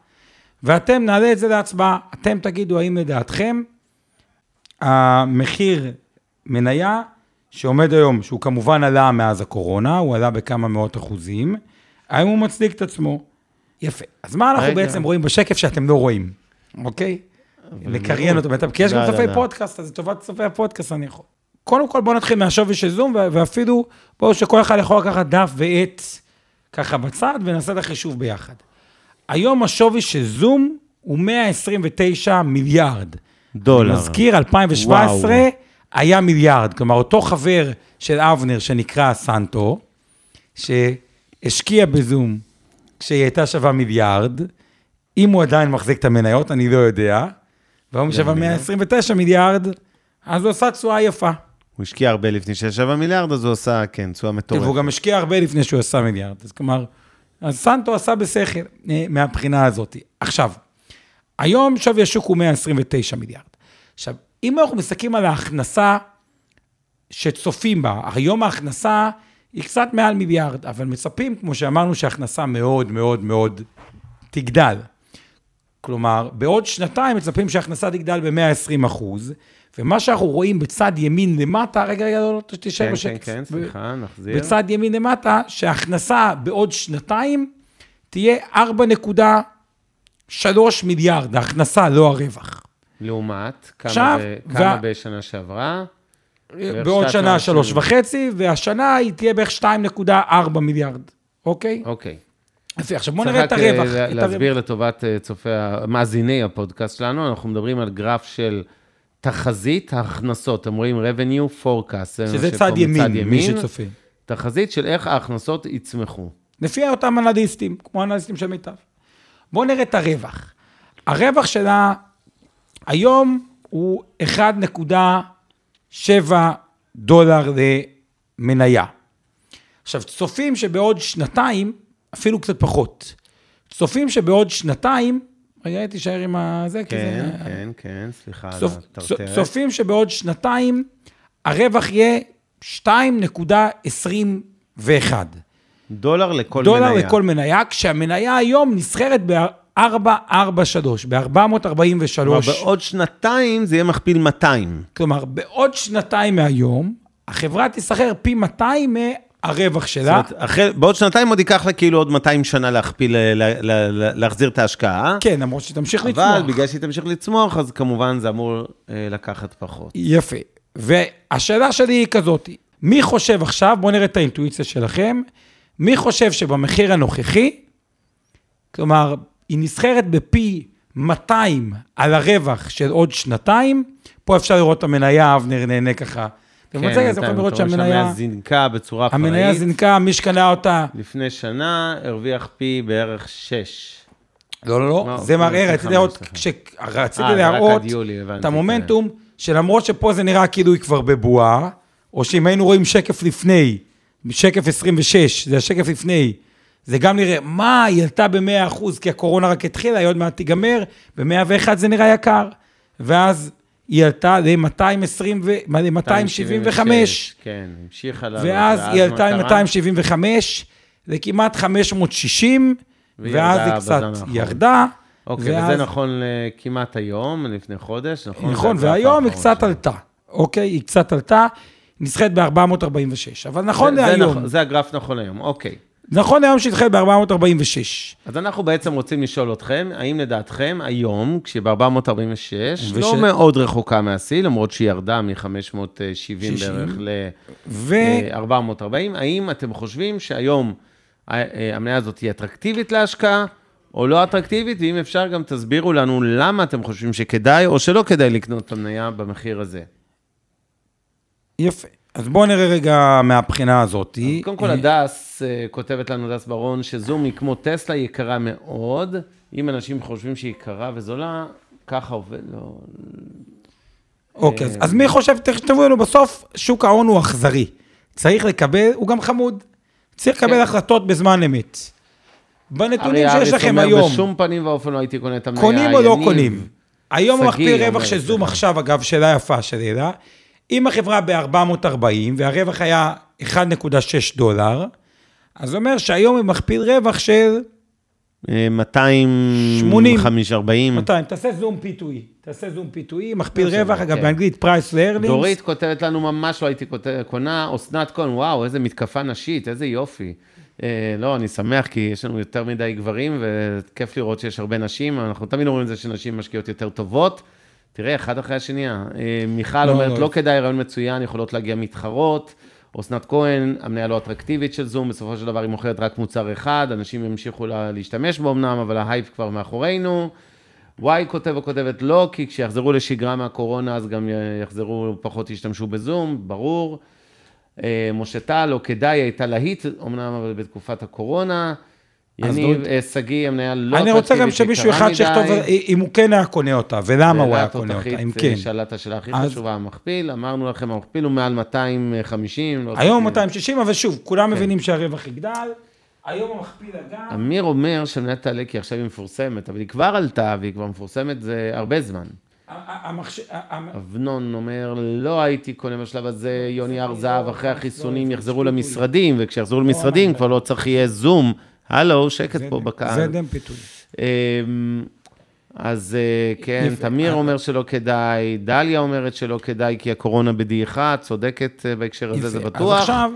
ואתם נעלה את זה להצבעה. אתם תגידו האם לדעתכם המחיר מניה שעומד היום, שהוא כמובן עלה מאז הקורונה, הוא עלה בכמה מאות אחוזים, האם הוא מצדיק את עצמו? יפה. אז מה אנחנו רגע. בעצם רואים בשקף שאתם לא רואים, אוקיי? לקריין אותו, כי יש גם לא, לא, צופי לא. פודקאסט, אז לטובת צופי הפודקאסט אני יכול. קודם כל בואו נתחיל מהשווי של זום, ואפילו בואו שכל אחד יכול לקחת דף ועט ככה בצד, ונעשה את החישוב ביחד. היום השווי של זום הוא 129 מיליארד. דולר. מזכיר, 2017 וואו. היה מיליארד. כלומר, אותו חבר של אבנר שנקרא סנטו, שהשקיע בזום כשהיא הייתה שווה מיליארד, אם הוא עדיין מחזיק את המניות, אני לא יודע, והיום היא שווה 129 מיליארד, אז הוא עשה תשואה יפה. הוא השקיע הרבה לפני 7 מיליארד, אז הוא עשה, כן, תשואה מטורפת. והוא גם השקיע הרבה לפני שהוא עשה מיליארד. אז כלומר, אז סנטו עשה בשכל אה, מהבחינה הזאת. עכשיו, היום שווי השוק הוא 129 מיליארד. עכשיו, אם אנחנו מסתכלים על ההכנסה שצופים בה, היום ההכנסה היא קצת מעל מיליארד, אבל מצפים, כמו שאמרנו, שההכנסה מאוד מאוד מאוד תגדל. כלומר, בעוד שנתיים מצפים שההכנסה תגדל ב-120 אחוז, ומה שאנחנו רואים בצד ימין למטה, רגע, רגע, לא, לא, תשאר כן, בשקט. כן, כן, סליחה, נחזיר. בצד ימין למטה, שההכנסה בעוד שנתיים תהיה 4.3 מיליארד, ההכנסה, לא הרווח. לעומת, כמה עכשיו, ב- כמה וה- בשנה שעברה? בעוד שנה שלוש. וחצי, והשנה היא תהיה בערך 2.4 מיליארד, אוקיי? אוקיי. יפה, עכשיו בואו צריך נראה את רק, הרווח. אה, את להסביר הרווח. לטובת אה, צופי, מאזיני הפודקאסט שלנו, אנחנו מדברים על גרף של תחזית ההכנסות. אתם רואים revenue forecast. שזה צד מצד ימין, מי שצופה. תחזית של איך ההכנסות יצמחו. לפי אותם אנליסטים, כמו אנליסטים של מיטב. בואו נראה את הרווח. הרווח שלה היום הוא 7 דולר למניה. עכשיו, צופים שבעוד שנתיים, אפילו קצת פחות, צופים שבעוד שנתיים, רגע, תישאר עם הזה, כן, כי זה... כן, כן, כן, סליחה צופ, על הטרטרת. צופים שבעוד שנתיים הרווח יהיה 2.21. דולר לכל דולר מניה. דולר לכל מניה, כשהמניה היום נסחרת 443, ב-443. בעוד שנתיים זה יהיה מכפיל 200. כלומר, בעוד שנתיים מהיום, החברה תיסחר פי 200 הרווח שלה. זאת אומרת, אחרי, בעוד שנתיים עוד ייקח לה כאילו עוד 200 שנה להכפיל, לה, לה, לה, להחזיר את ההשקעה. כן, למרות שהיא תמשיך אבל לצמוח. אבל בגלל שהיא תמשיך לצמוח, אז כמובן זה אמור אה, לקחת פחות. יפה. והשאלה שלי היא כזאת, מי חושב עכשיו, בואו נראה את האינטואיציה שלכם, מי חושב שבמחיר הנוכחי, כלומר, היא נסחרת בפי 200 על הרווח של עוד שנתיים, פה אפשר לראות את המניה, אבנר נהנה ככה. כן, במצגת אתם יכולים לראות שהמניה, זינקה בצורה המניה פראית. זינקה, מי שקנה אותה, לפני שנה הרוויח פי בערך 6. לא, לא, לא, לא, זה מראה, רציתי להראות. כשרציתי אה, להראות יולי, הבנתי, את המומנטום, שלמרות שפה זה נראה כאילו היא כבר בבועה, או שאם היינו רואים שקף לפני, שקף 26, זה השקף לפני, זה גם נראה, מה, היא עלתה ב-100%, כי הקורונה רק התחילה, היא עוד מעט תיגמר, ב-101 זה נראה יקר. ואז היא עלתה ל-220 ו... מה, ל-275, כן, המשיכה לעלות. ואז היא עלתה מה קרה? ל-275 לכמעט 560, והיא ואז ירדה היא קצת האחרון. ירדה. אוקיי, ואז- וזה נכון כמעט היום, לפני חודש, נכון? נכון, זה והיום היא קצת. עלתה, אוקיי? היא קצת עלתה, נסחרת ב-446. אבל נכון זה- זה להיום, נכון- זה הגרף נכון היום, אוקיי. נכון להיום שהיא נסחרת ב-446. אז אנחנו בעצם רוצים לשאול אתכם, האם לדעתכם היום, כשהיא ב-446, וש- לא מאוד רחוקה מהשיא, למרות שהיא ירדה מ-570 60. בערך ו... ל-440, האם אתם חושבים שהיום ה- אה, המניה הזאת היא אטרקטיבית להשקעה, או לא אטרקטיבית, ואם אפשר גם תסבירו לנו למה אתם חושבים שכדאי או שלא כדאי לקנות את המניה במחיר הזה. יפה. אז בואו נראה רגע מהבחינה הזאת. קודם כל, הדס, אה, כותבת לנו הדס ברון, שזום היא כמו טסלה, היא יקרה מאוד. אם אנשים חושבים שהיא יקרה וזולה, ככה עובד, לא... אוקיי, אז- אז מי חושב, תכתבו לנו בסוף, שוק ההון הוא אכזרי. צריך לקבל, הוא גם חמוד. צריך לקבל כן. החלטות בזמן אמת. בנתונים ארי שיש אריס לכם אומר, היום, בשום פנים ואופן לא הייתי קונה את המניה. קונים או לא. קונים? היום שגיא המכפיל רווח אומר, של זום. עכשיו, אגב, שאלה יפה שאלה, אם החברה ב-440 והרווח היה 1.6 דולר, אז זה אומר שהיום היא מכפיל רווח של אה, 200, 80. 540. 200, תעשה זום P2E, תעשה זום פיתוי, מכפיל לא רווח, אגב, כן. באנגלית פרייס לארלינגס. דורית כותבת לנו, ממש לא הייתי כותב- קונה, אסנת כהן, וואו, איזה מתקפה נשית, איזה יופי. אה, לא, אני שמח, כי יש לנו יותר מדי גברים, וכיף לראות שיש הרבה נשים. אנחנו תמיד אומרים את זה שנשים משקיעות יותר טובות. תראה, אחד אחרי השני. אה, מיכל לא, אומרת, לא. לא כדאי, רעיון מצוין, יכולות להגיע מתחרות. אסנת כהן, המניה לא אטרקטיבית של זום, בסופו של דבר היא מוכרת רק מוצר אחד, אנשים ימשיכו לה- להשתמש בו אמנם, אבל ההייפ כבר מאחורינו. וואי כותב או כותבת לא, כי כשיחזרו לשגרה מהקורונה, אז גם יחזרו, פחות ישתמשו בזום, ברור. אה, משה טל, לא כדאי, הייתה להיט, אמנם אבל בתקופת הקורונה. יניב, לא- אה, שגיא, המניה לא אני רוצה גם שמישהו אחד שיכתוב. אם הוא כן היה קונה אותה, ולמה הוא היה קונה אותה, אם כן. שאלת השאלה הכי אז- חשובה, המכפיל, אמרנו לכם, המכפיל הוא מעל 250. לא היום יודע. 260, אבל שוב, כולם כן. מבינים שהרווח יגדל. היום המכפיל אגב, אמיר אומר שהמניה תעלה כי עכשיו היא מפורסמת, אבל היא כבר עלתה והיא כבר מפורסמת זה הרבה זמן. אבנון אומר, לא הייתי קונה בשלב הזה יוני הר זהב, אחרי החיסונים יחזרו למשרדים, וכשיחזרו למשרדים כבר לא צריך יהיה זום. הלו, שקט פה זה בקהל. דם פיתוי. אמ, אז אה, כן. תמיר אומר שלא כדאי, דליה אומרת שלא כדאי כי הקורונה בדעיכה, צודקת אה, בהקשר הזה, זה. בטוח. אז עכשיו,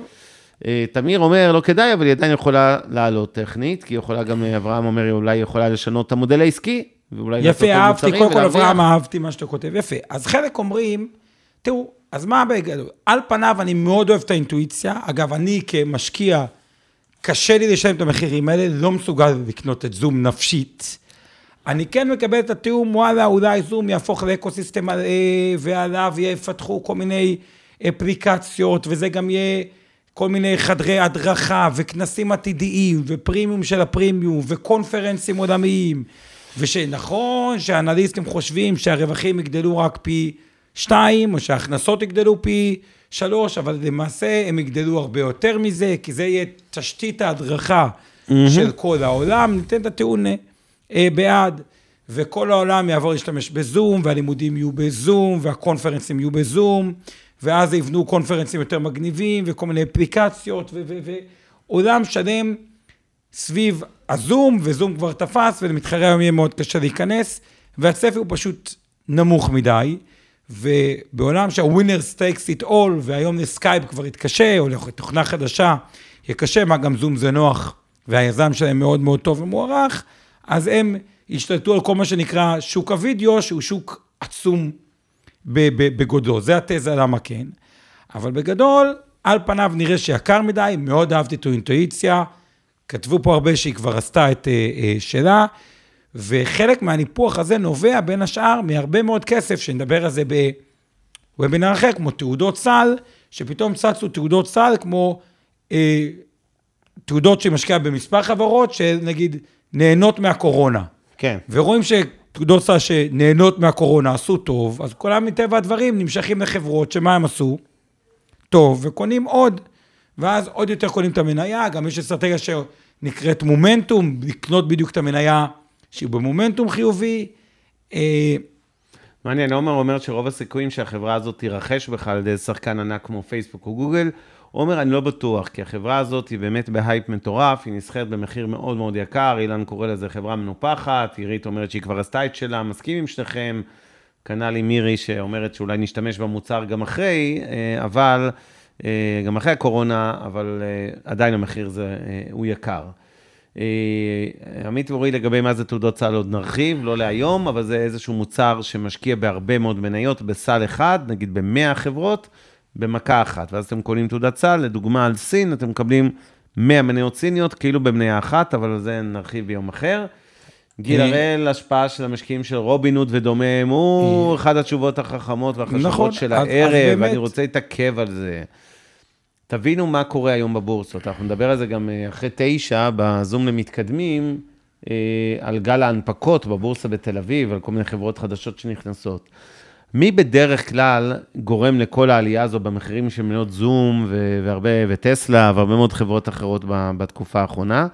אה, תמיר אומר, לא כדאי, אבל היא עדיין יכולה לעלות טכנית, כי היא יכולה גם, אה, אברהם אומר, היא אולי יכולה לשנות את המודל העסקי, ואולי יפה, אהבתי, קודם כל. אברהם, אהבתי מה שאתה כותב, יפה. אז חלק אומרים, תראו, אז מה בגדול? על פניו אני מאוד אוהב את האינטואיציה, אגב, אני כמשקיע, קשה לי לשלם את המחירים האלה, לא מסוגל לקנות את זום נפשית. אני כן מקבל את התיאום, וואלה, אולי זום יהפוך לאקוסיסטם מלא, ועליו יפתחו כל מיני אפליקציות, וזה גם יהיה כל מיני חדרי הדרכה, וכנסים עתידיים, ופרימיום של הפרימיום, וקונפרנסים עולמיים, ושנכון שהאנליסטים חושבים שהרווחים יגדלו רק פי שתיים, או שההכנסות יגדלו פי שלוש, אבל למעשה הם יגדלו הרבה יותר מזה, כי זה יהיה תשתית ההדרכה של כל העולם. ניתן את הטיעון אה, בעד, וכל העולם יעבור להשתמש בזום, והלימודים יהיו בזום, והקונפרנסים יהיו בזום, ואז יבנו conferenceים יותר מגניבים, וכל מיני אפליקציות, ו- ו- ועולם שלם סביב הזום, וזום כבר תפס, ולמתחרה היום יהיה מאוד קשה להיכנס, והצפי הוא פשוט נמוך מדי, ובעולם שה winner takes it all, והיום לסקייפ כבר יתקשה, או לתוכנה חדשה, יהיה קשה, מה גם זום זה נוח, והיזם שלהם מאוד מאוד טוב ומוערך, אז הם השתלטו על כל מה שנקרא שוק הוידאו, שהוא שוק עצום בגודלו, זה התזה למה כן. אבל בגדול, על פניו נראה שיקר מדי, מאוד אהבתי את האינטואיציה, כתבו פה הרבה שהיא כבר עשתה את אה, אה, שלה, וחלק מהניפוח הזה נובע בין השאר מהרבה מאוד כסף, שנדבר על זה בוובינר אחר, כמו תעודות סל, שפתאום צצו תעודות סל כמו אה, תעודות שמשקיעה במספר חברות, שנגיד נהנות מהקורונה. כן. ורואים שתעודות סל שנהנות מהקורונה עשו טוב, אז כולם מטבע הדברים נמשכים לחברות, שמה הם עשו? טוב, וקונים עוד, ואז עוד יותר קונים את המניה, גם יש אסטרטגיה שנקראת מומנטום, לקנות בדיוק את המניה שהיא במומנטום חיובי. אה, מעניין, עומר אומר שרוב הסיכויים שהחברה הזאת תירכש בכלל על ידי שחקן ענק כמו פייסבוק או גוגל. עומר, אני לא בטוח, כי החברה הזאת היא באמת בהייפ מטורף, היא נסחרת במחיר מאוד מאוד יקר, אילן קורא לזה חברה מנופחת, עירית אומרת שהיא כבר עשתה את שלה, מסכים עם שניכם, כנ"ל עם מירי שאומרת שאולי נשתמש במוצר גם אחרי, אה, אבל, אה, גם אחרי הקורונה, אבל עדיין המחיר זה, הוא יקר. אה, עמית ואורי לגבי מה זה תעודות סל עוד נרחיב, לא להיום, אבל זה איזשהו מוצר שמשקיע בהרבה מאוד מניות בסל אחד, נגיד ב-100 חברות, במכה אחת. ואז אתם קונים תעודת סל, לדוגמה על סין, אתם מקבלים 100 מניות סיניות, כאילו במניה אחת, אבל על זה נרחיב ביום אחר. גיל אה, הראל, השפעה של המשקיעים של רובין הוד ודומיהם, הוא אחת התשובות החכמות והחשובות אה. נכון, של הערב, באמת- ואני רוצה להתעכב על זה. תבינו מה קורה היום בבורסות, אנחנו נדבר על זה גם אה, אחרי תשע, בזום למתקדמים, אה, על גל ההנפקות בבורסה בתל אביב, על כל מיני חברות חדשות שנכנסות. מי בדרך כלל גורם לכל העלייה הזו במחירים של מניות זום והרבה, וטסלה והרבה מאוד חברות אחרות בתקופה האחרונה?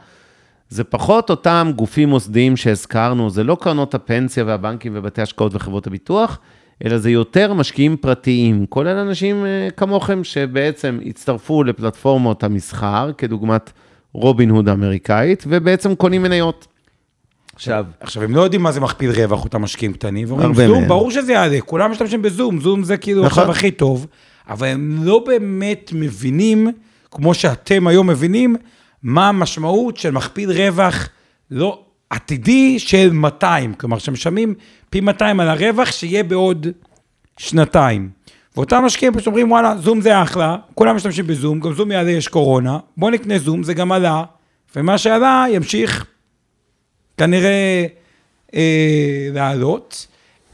זה פחות אותם גופים מוסדיים שהזכרנו, זה לא קרנות הפנסיה והבנקים ובתי השקעות וחברות הביטוח, אלא זה יותר משקיעים פרטיים, כולל אנשים אה, כמוכם שבעצם הצטרפו לפלטפורמות המסחר, כדוגמת רובין הוד האמריקאית, ובעצם קונים מניות. עכשיו, עכשיו, הם לא יודעים מה זה מכפיל רווח, אותם משקיעים קטנים, ואומרים, זום, מהם. ברור שזה יעלה, כולם משתמשים בזום, זום זה כאילו נכון. עכשיו הכי טוב, אבל הם לא באמת מבינים, כמו שאתם היום מבינים, מה המשמעות של מכפיל רווח לא עתידי של 200, כלומר, שמשלמים פי 200 על הרווח שיהיה בעוד שנתיים. ואותם משקיעים פשוט אומרים, וואלה, זום זה אחלה, כולם משתמשים בזום, גם זום יעלה, יש קורונה, בוא נקנה זום, זה גם עלה, ומה שעלה ימשיך כנראה אה, לעלות.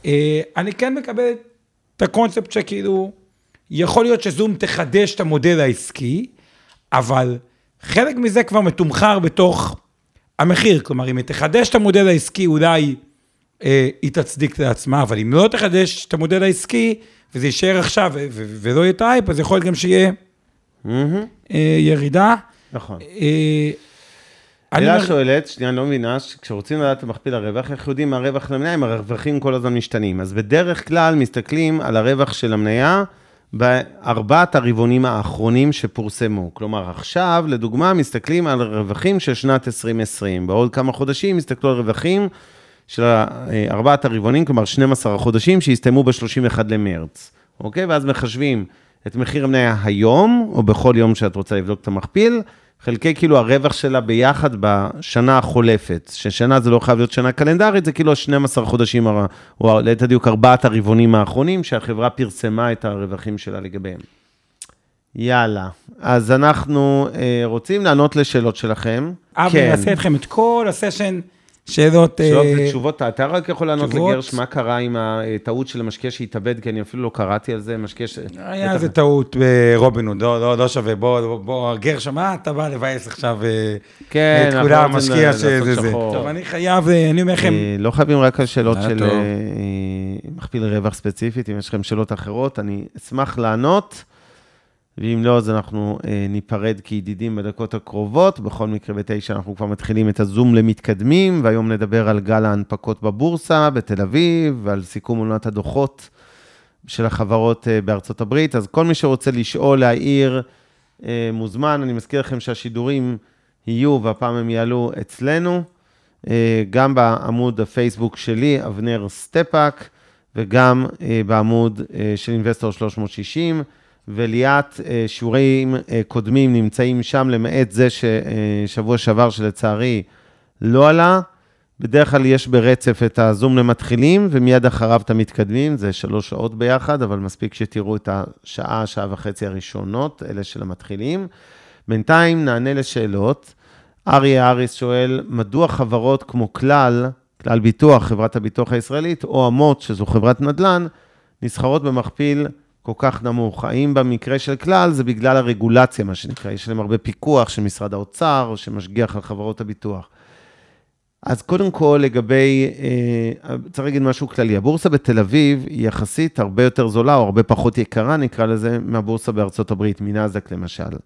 אה, אני כן מקבל את הקונספט שכאילו, יכול להיות שזום תחדש את המודל העסקי, אבל חלק מזה כבר מתומחר בתוך המחיר. כלומר, אם היא תחדש את המודל העסקי, אולי אה, היא תצדיק לעצמה, אבל אם לא תחדש את המודל העסקי, וזה יישאר עכשיו ו- ו- ולא יהיה את האייפ, אז יכול להיות גם שיהיה מהמם, אה, ירידה. נכון. אה, אני אומר- שואלת, שנייה, אני לא מבינה, כשרוצים לדעת את מכפיל הרווח, איך יודעים מה הרווח למניה אם הרווחים כל הזמן משתנים? אז בדרך כלל מסתכלים על הרווח של המניה בארבעת הרבעונים האחרונים שפורסמו. כלומר, עכשיו, לדוגמה, מסתכלים על רווחים של שנת 2020. בעוד כמה חודשים יסתכלו על רווחים של ארבעת הרבעונים, כלומר 12 החודשים שהסתיימו ב-31 למרץ. אוקיי? ואז מחשבים את מחיר המניה היום, או בכל יום שאת רוצה לבדוק את המכפיל, חלקי כאילו הרווח שלה ביחד בשנה החולפת, ששנה זה לא חייב להיות שנה קלנדרית, זה כאילו 12 חודשים, או ליתר דיוק ארבעת הרבעונים האחרונים, שהחברה פרסמה את הרווחים שלה לגביהם. יאללה, אז אנחנו אה, רוצים לענות לשאלות שלכם. אבי יעשה איתכם את כל הסשן שאלות... אה, שאלות ותשובות, אתה רק יכול לענות תשובות. לגרש, מה קרה עם הטעות של המשקיע שהתאבד, כי אני אפילו לא קראתי על זה, משקיע ש... היה בטח. איזה טעות ברובין הוד, לא, לא, לא שווה, בוא, בוא, בוא, גרשם, מה אתה בא לבאס עכשיו אה, כן, את כולם, משקיע שזה זה. טוב, אני חייב, אה, אני אומר לכם, אה, לא חייבים רק על שאלות של. אה, אה, מכפיל רווח ספציפית, אם יש לכם שאלות אחרות, אני אשמח לענות, ואם לא, אז אנחנו אה, ניפרד כידידים בדקות הקרובות. בכל מקרה, בתשע אנחנו כבר מתחילים את הזום למתקדמים, והיום נדבר על גל ההנפקות בבורסה בתל אביב, ועל סיכום עונת הדוחות של החברות אה, בארצות הברית. אז כל מי שרוצה לשאול, להעיר, אה, מוזמן. אני מזכיר לכם שהשידורים יהיו, והפעם הם יעלו אצלנו. אה, גם בעמוד הפייסבוק שלי, אבנר סטפאק, וגם אה, בעמוד אה, של אינבסטור 360, וליאת, אה, שיעורים אה, קודמים נמצאים שם, למעט זה ששבוע שעבר, שלצערי לא עלה. בדרך כלל יש ברצף את הזום למתחילים, ומיד אחריו את המתקדמים, זה שלוש שעות ביחד, אבל מספיק שתראו את השעה, שעה וחצי הראשונות, אלה של המתחילים. בינתיים נענה לשאלות. אריה אריס שואל, מדוע חברות כמו כלל, כלל ביטוח, חברת הביטוח הישראלית, או אמות, שזו חברת נדל"ן, נסחרות במכפיל כל כך נמוך? האם במקרה של כלל זה בגלל הרגולציה, מה שנקרא, יש להם הרבה פיקוח של משרד האוצר, או שמשגיח על חברות הביטוח? אז קודם כל, לגבי, אה, צריך להגיד משהו כללי, הבורסה בתל אביב היא יחסית הרבה יותר זולה, או הרבה פחות יקרה, נקרא לזה, מהבורסה בארצות הברית, מנאזדק למשל.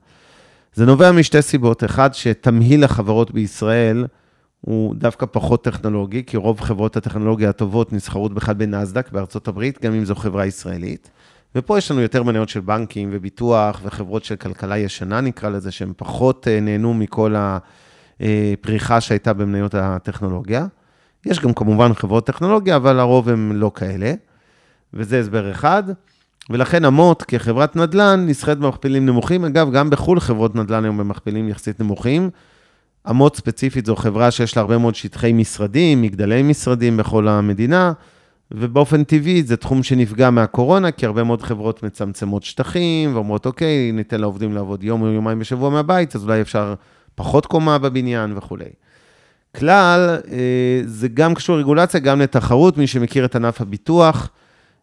זה נובע משתי סיבות. אחד, שתמהיל החברות בישראל הוא דווקא פחות טכנולוגי, כי רוב חברות הטכנולוגיה הטובות נסחרות בכלל בנאסדק בארצות הברית, גם אם זו חברה ישראלית. ופה יש לנו יותר מניות של בנקים וביטוח וחברות של כלכלה ישנה, נקרא לזה, שהן פחות אה, נהנו מכל הפריחה שהייתה במניות הטכנולוגיה. יש גם כמובן חברות טכנולוגיה, אבל הרוב הם לא כאלה. וזה הסבר אחד. ולכן אמות כחברת נדל"ן נסחרת במכפילים נמוכים. אגב, גם בחו"ל חברות נדל"ן היום במכפילים יחסית נמוכים. אמות ספציפית זו חברה שיש לה הרבה מאוד שטחי משרדים, מגדלי משרדים בכל המדינה, ובאופן טבעי זה תחום שנפגע מהקורונה, כי הרבה מאוד חברות מצמצמות שטחים, ואומרות, אוקיי, ניתן לעובדים לעבוד יום או יומיים בשבוע מהבית, אז אולי אפשר פחות קומה בבניין וכולי. כלל, אה, זה גם קשור לרגולציה, גם לתחרות, מי שמכיר את ענף הביטוח,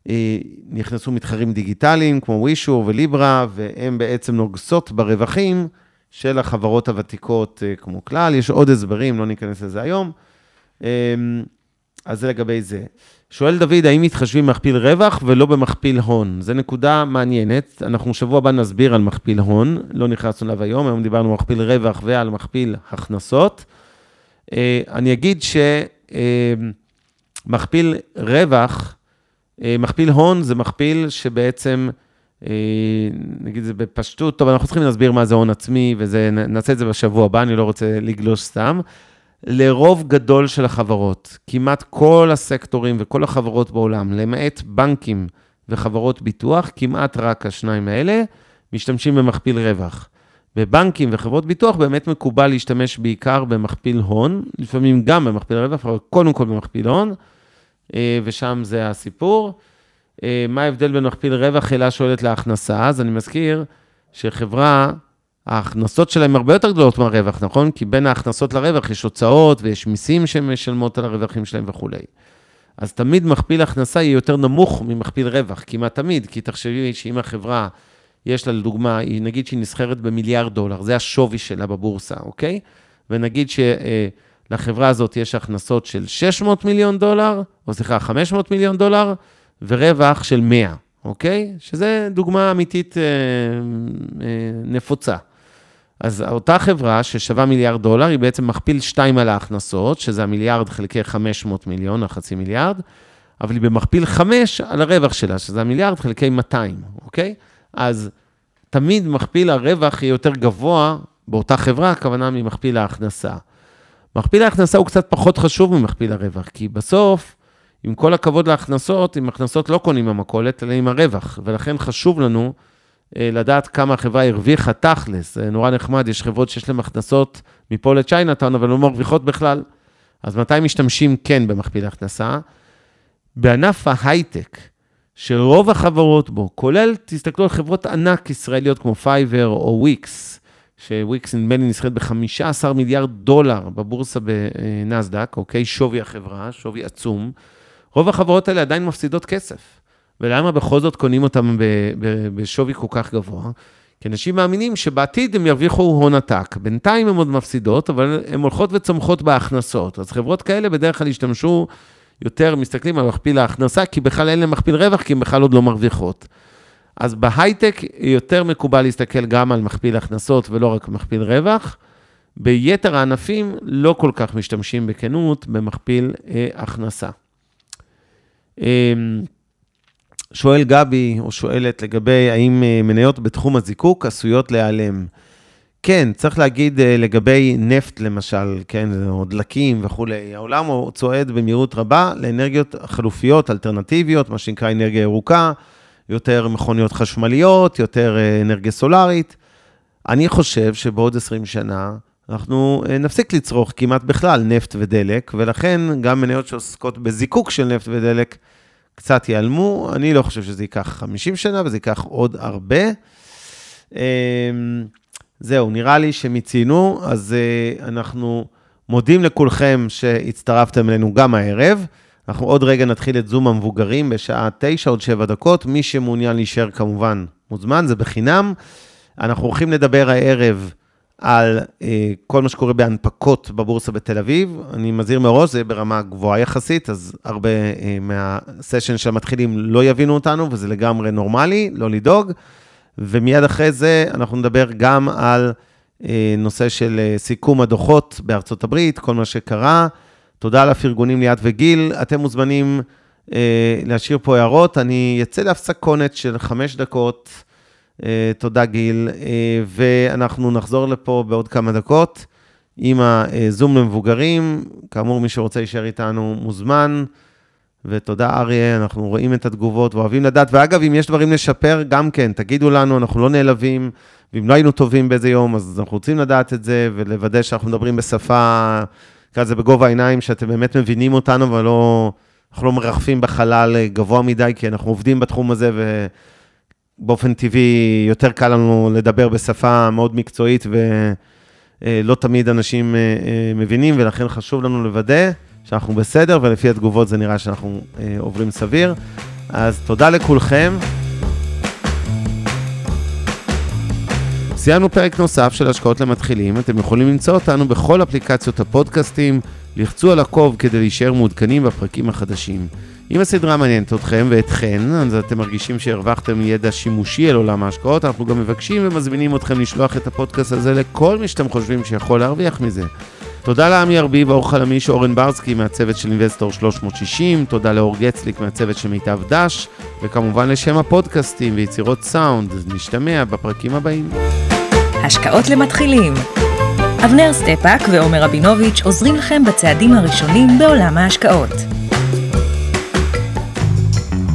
אה, נכנסו מתחרים דיגיטליים כמו ווישור וליברה, והן בעצם נוגסות ברווחים של החברות הוותיקות אה, כמו כלל. יש עוד הסברים, לא ניכנס לזה היום. אז זה לגבי זה. שואל דוד, האם מתחשבים במכפיל רווח ולא במכפיל הון? זו נקודה מעניינת. אנחנו שבוע הבא נסביר על מכפיל הון, לא נכנסנו אליו היום, היום דיברנו על מכפיל רווח ועל מכפיל הכנסות. אה, אני אגיד שמכפיל רווח, אה, מכפיל הון זה מכפיל שבעצם, אה, נגיד זה בפשטות, טוב, אנחנו צריכים להסביר מה זה הון עצמי, ונעשה את זה בשבוע הבא, אני לא רוצה לגלוש סתם. לרוב גדול של החברות, כמעט כל הסקטורים וכל החברות בעולם, למעט בנקים וחברות ביטוח, כמעט רק השניים האלה, משתמשים במכפיל רווח. בבנקים וחברות ביטוח באמת מקובל להשתמש בעיקר במכפיל הון, לפעמים גם במכפיל רווח, אבל קודם כל במכפיל הון, אה, ושם זה הסיפור. אה, מה ההבדל בין מכפיל רווח, אלא שואלת להכנסה? אז אני מזכיר שחברה, ההכנסות שלהם הרבה יותר גדולות מהרווח, נכון? כי בין ההכנסות לרווח יש הוצאות ויש מיסים שהן משלמות על הרווחים שלהם וכולי. אז תמיד מכפיל הכנסה יהיה יותר נמוך ממכפיל רווח, כמעט תמיד, כי תחשבי שאם החברה, יש לה לדוגמה, נגיד שהיא נסחרת במיליארד דולר, זה השווי שלה בבורסה, אוקיי? ונגיד שלחברה הזאת יש הכנסות של 600 מיליון דולר, או סליחה, 500 מיליון דולר, ורווח של 100, אוקיי? שזה דוגמה אמיתית אה, אה, נפוצה. אז אותה חברה ששווה מיליארד דולר, היא בעצם מכפיל 2 על ההכנסות, שזה המיליארד חלקי 500 מיליון, החצי מיליארד, אבל היא במכפיל 5 על הרווח שלה, שזה המיליארד חלקי 200, אוקיי? אז תמיד מכפיל הרווח יהיה יותר גבוה באותה חברה, הכוונה ממכפיל ההכנסה. מכפיל ההכנסה הוא קצת פחות חשוב ממכפיל הרווח, כי בסוף, עם כל הכבוד להכנסות, עם הכנסות לא קונים במכולת, אלא עם הרווח, ולכן חשוב לנו לדעת כמה החברה הרוויחה תכלס. זה נורא נחמד, יש חברות שיש להן הכנסות מפה לצ'יינאטאון, אבל לא מרוויחות בכלל. אז מתי משתמשים כן במכפיל הכנסה? בענף ההייטק, שרוב החברות בו, כולל, תסתכלו על חברות ענק ישראליות כמו פייבר או וויקס, שוויקס נדמה לי נסחרת ב-15 מיליארד דולר בבורסה בנסדק, אוקיי? שווי החברה, שווי עצום. רוב החברות האלה עדיין מפסידות כסף. ולמה בכל זאת קונים אותם בשווי כל כך גבוה? כי אנשים מאמינים שבעתיד הם ירוויחו הון עתק. בינתיים הן עוד מפסידות, אבל הן הולכות וצומחות בהכנסות. אז חברות כאלה בדרך כלל ישתמשו יותר, מסתכלים על מכפיל ההכנסה, כי בכלל אין להן מכפיל רווח, כי הן בכלל עוד לא מרוויחות. אז בהייטק יותר מקובל להסתכל גם על מכפיל הכנסות ולא רק מכפיל רווח. ביתר הענפים לא כל כך משתמשים בכנות במכפיל אה, הכנסה. אה, שואל גבי, או שואלת לגבי האם אה, מניות בתחום הזיקוק עשויות להיעלם. כן, צריך להגיד אה, לגבי נפט למשל, כן, או דלקים וכולי, העולם הוא צועד במהירות רבה לאנרגיות חלופיות, אלטרנטיביות, מה שנקרא אנרגיה ירוקה, יותר מכוניות חשמליות, יותר אה, אנרגיה סולארית. אני חושב שבעוד 20 שנה אנחנו נפסיק לצרוך כמעט בכלל נפט ודלק, ולכן גם מניות שעוסקות בזיקוק של נפט ודלק, קצת ייעלמו. אני לא חושב שזה ייקח 50 שנה, וזה ייקח עוד הרבה. אמ, זהו, נראה לי שהם ציינו, אז אה, אנחנו מודים לכולכם שהצטרפתם אלינו גם הערב. אנחנו עוד רגע נתחיל את זום המבוגרים בשעה 9, עוד 7 דקות. מי שמעוניין להישאר כמובן מוזמן, זה בחינם. אנחנו הולכים לדבר הערב על אה, כל מה שקורה בהנפקות בבורסה בתל אביב. אני מזהיר מראש, זה ברמה גבוהה יחסית, אז הרבה אה, מהסשן של המתחילים לא יבינו אותנו, וזה לגמרי נורמלי, לא לדאוג. ומיד אחרי זה אנחנו נדבר גם על אה, נושא של אה, סיכום הדוחות בארצות הברית, כל מה שקרה. תודה לפרגונים ליאת וגיל. אתם מוזמנים אה, להשאיר פה הערות. אני אצא להפסקונת של חמש דקות. אה, תודה, גיל. אה, ואנחנו נחזור לפה בעוד כמה דקות עם הזום למבוגרים. כאמור, מי שרוצה להישאר איתנו מוזמן. ותודה, אריה, אנחנו רואים את התגובות ואוהבים לדעת. ואגב, אם יש דברים לשפר, גם כן, תגידו לנו, אנחנו לא נעלבים. ואם לא היינו טובים באיזה יום, אז אנחנו רוצים לדעת את זה ולוודא שאנחנו מדברים בשפה, נקרא לזה בגובה העיניים, שאתם באמת מבינים אותנו ולא, אנחנו לא מרחפים בחלל גבוה מדי, כי אנחנו עובדים בתחום הזה ו... באופן טבעי יותר קל לנו לדבר בשפה מאוד מקצועית ולא תמיד אנשים אה, אה, מבינים, ולכן חשוב לנו לוודא שאנחנו בסדר, ולפי התגובות זה נראה שאנחנו אה, עוברים סביר. אז תודה לכולכם. סיימנו פרק נוסף של השקעות למתחילים, אתם יכולים למצוא אותנו בכל אפליקציות הפודקאסטים, לחצו על עקוב כדי להישאר מעודכנים בפרקים החדשים. אם הסדרה מעניינת אתכם ואתכן, אז אתם מרגישים שהרווחתם ידע שימושי על עולם ההשקעות, אנחנו גם מבקשים ומזמינים אתכם לשלוח את הפודקאסט הזה לכל מי שאתם חושבים שיכול להרוויח מזה. תודה לעמי ארביב, אור חלמיש, אורן ברסקי מהצוות של אינבסטור 360, תודה לאור גצליק מהצוות של מיטב דש, וכמובן לשם הפודקאסטים ויצירות סאונד, נשתמע בפרקים הבאים. השקעות למתחילים אבנר סטפאק ועומר רבינוביץ' עוזרים לכם בצעדים הראשונים בעולם ההשקעות.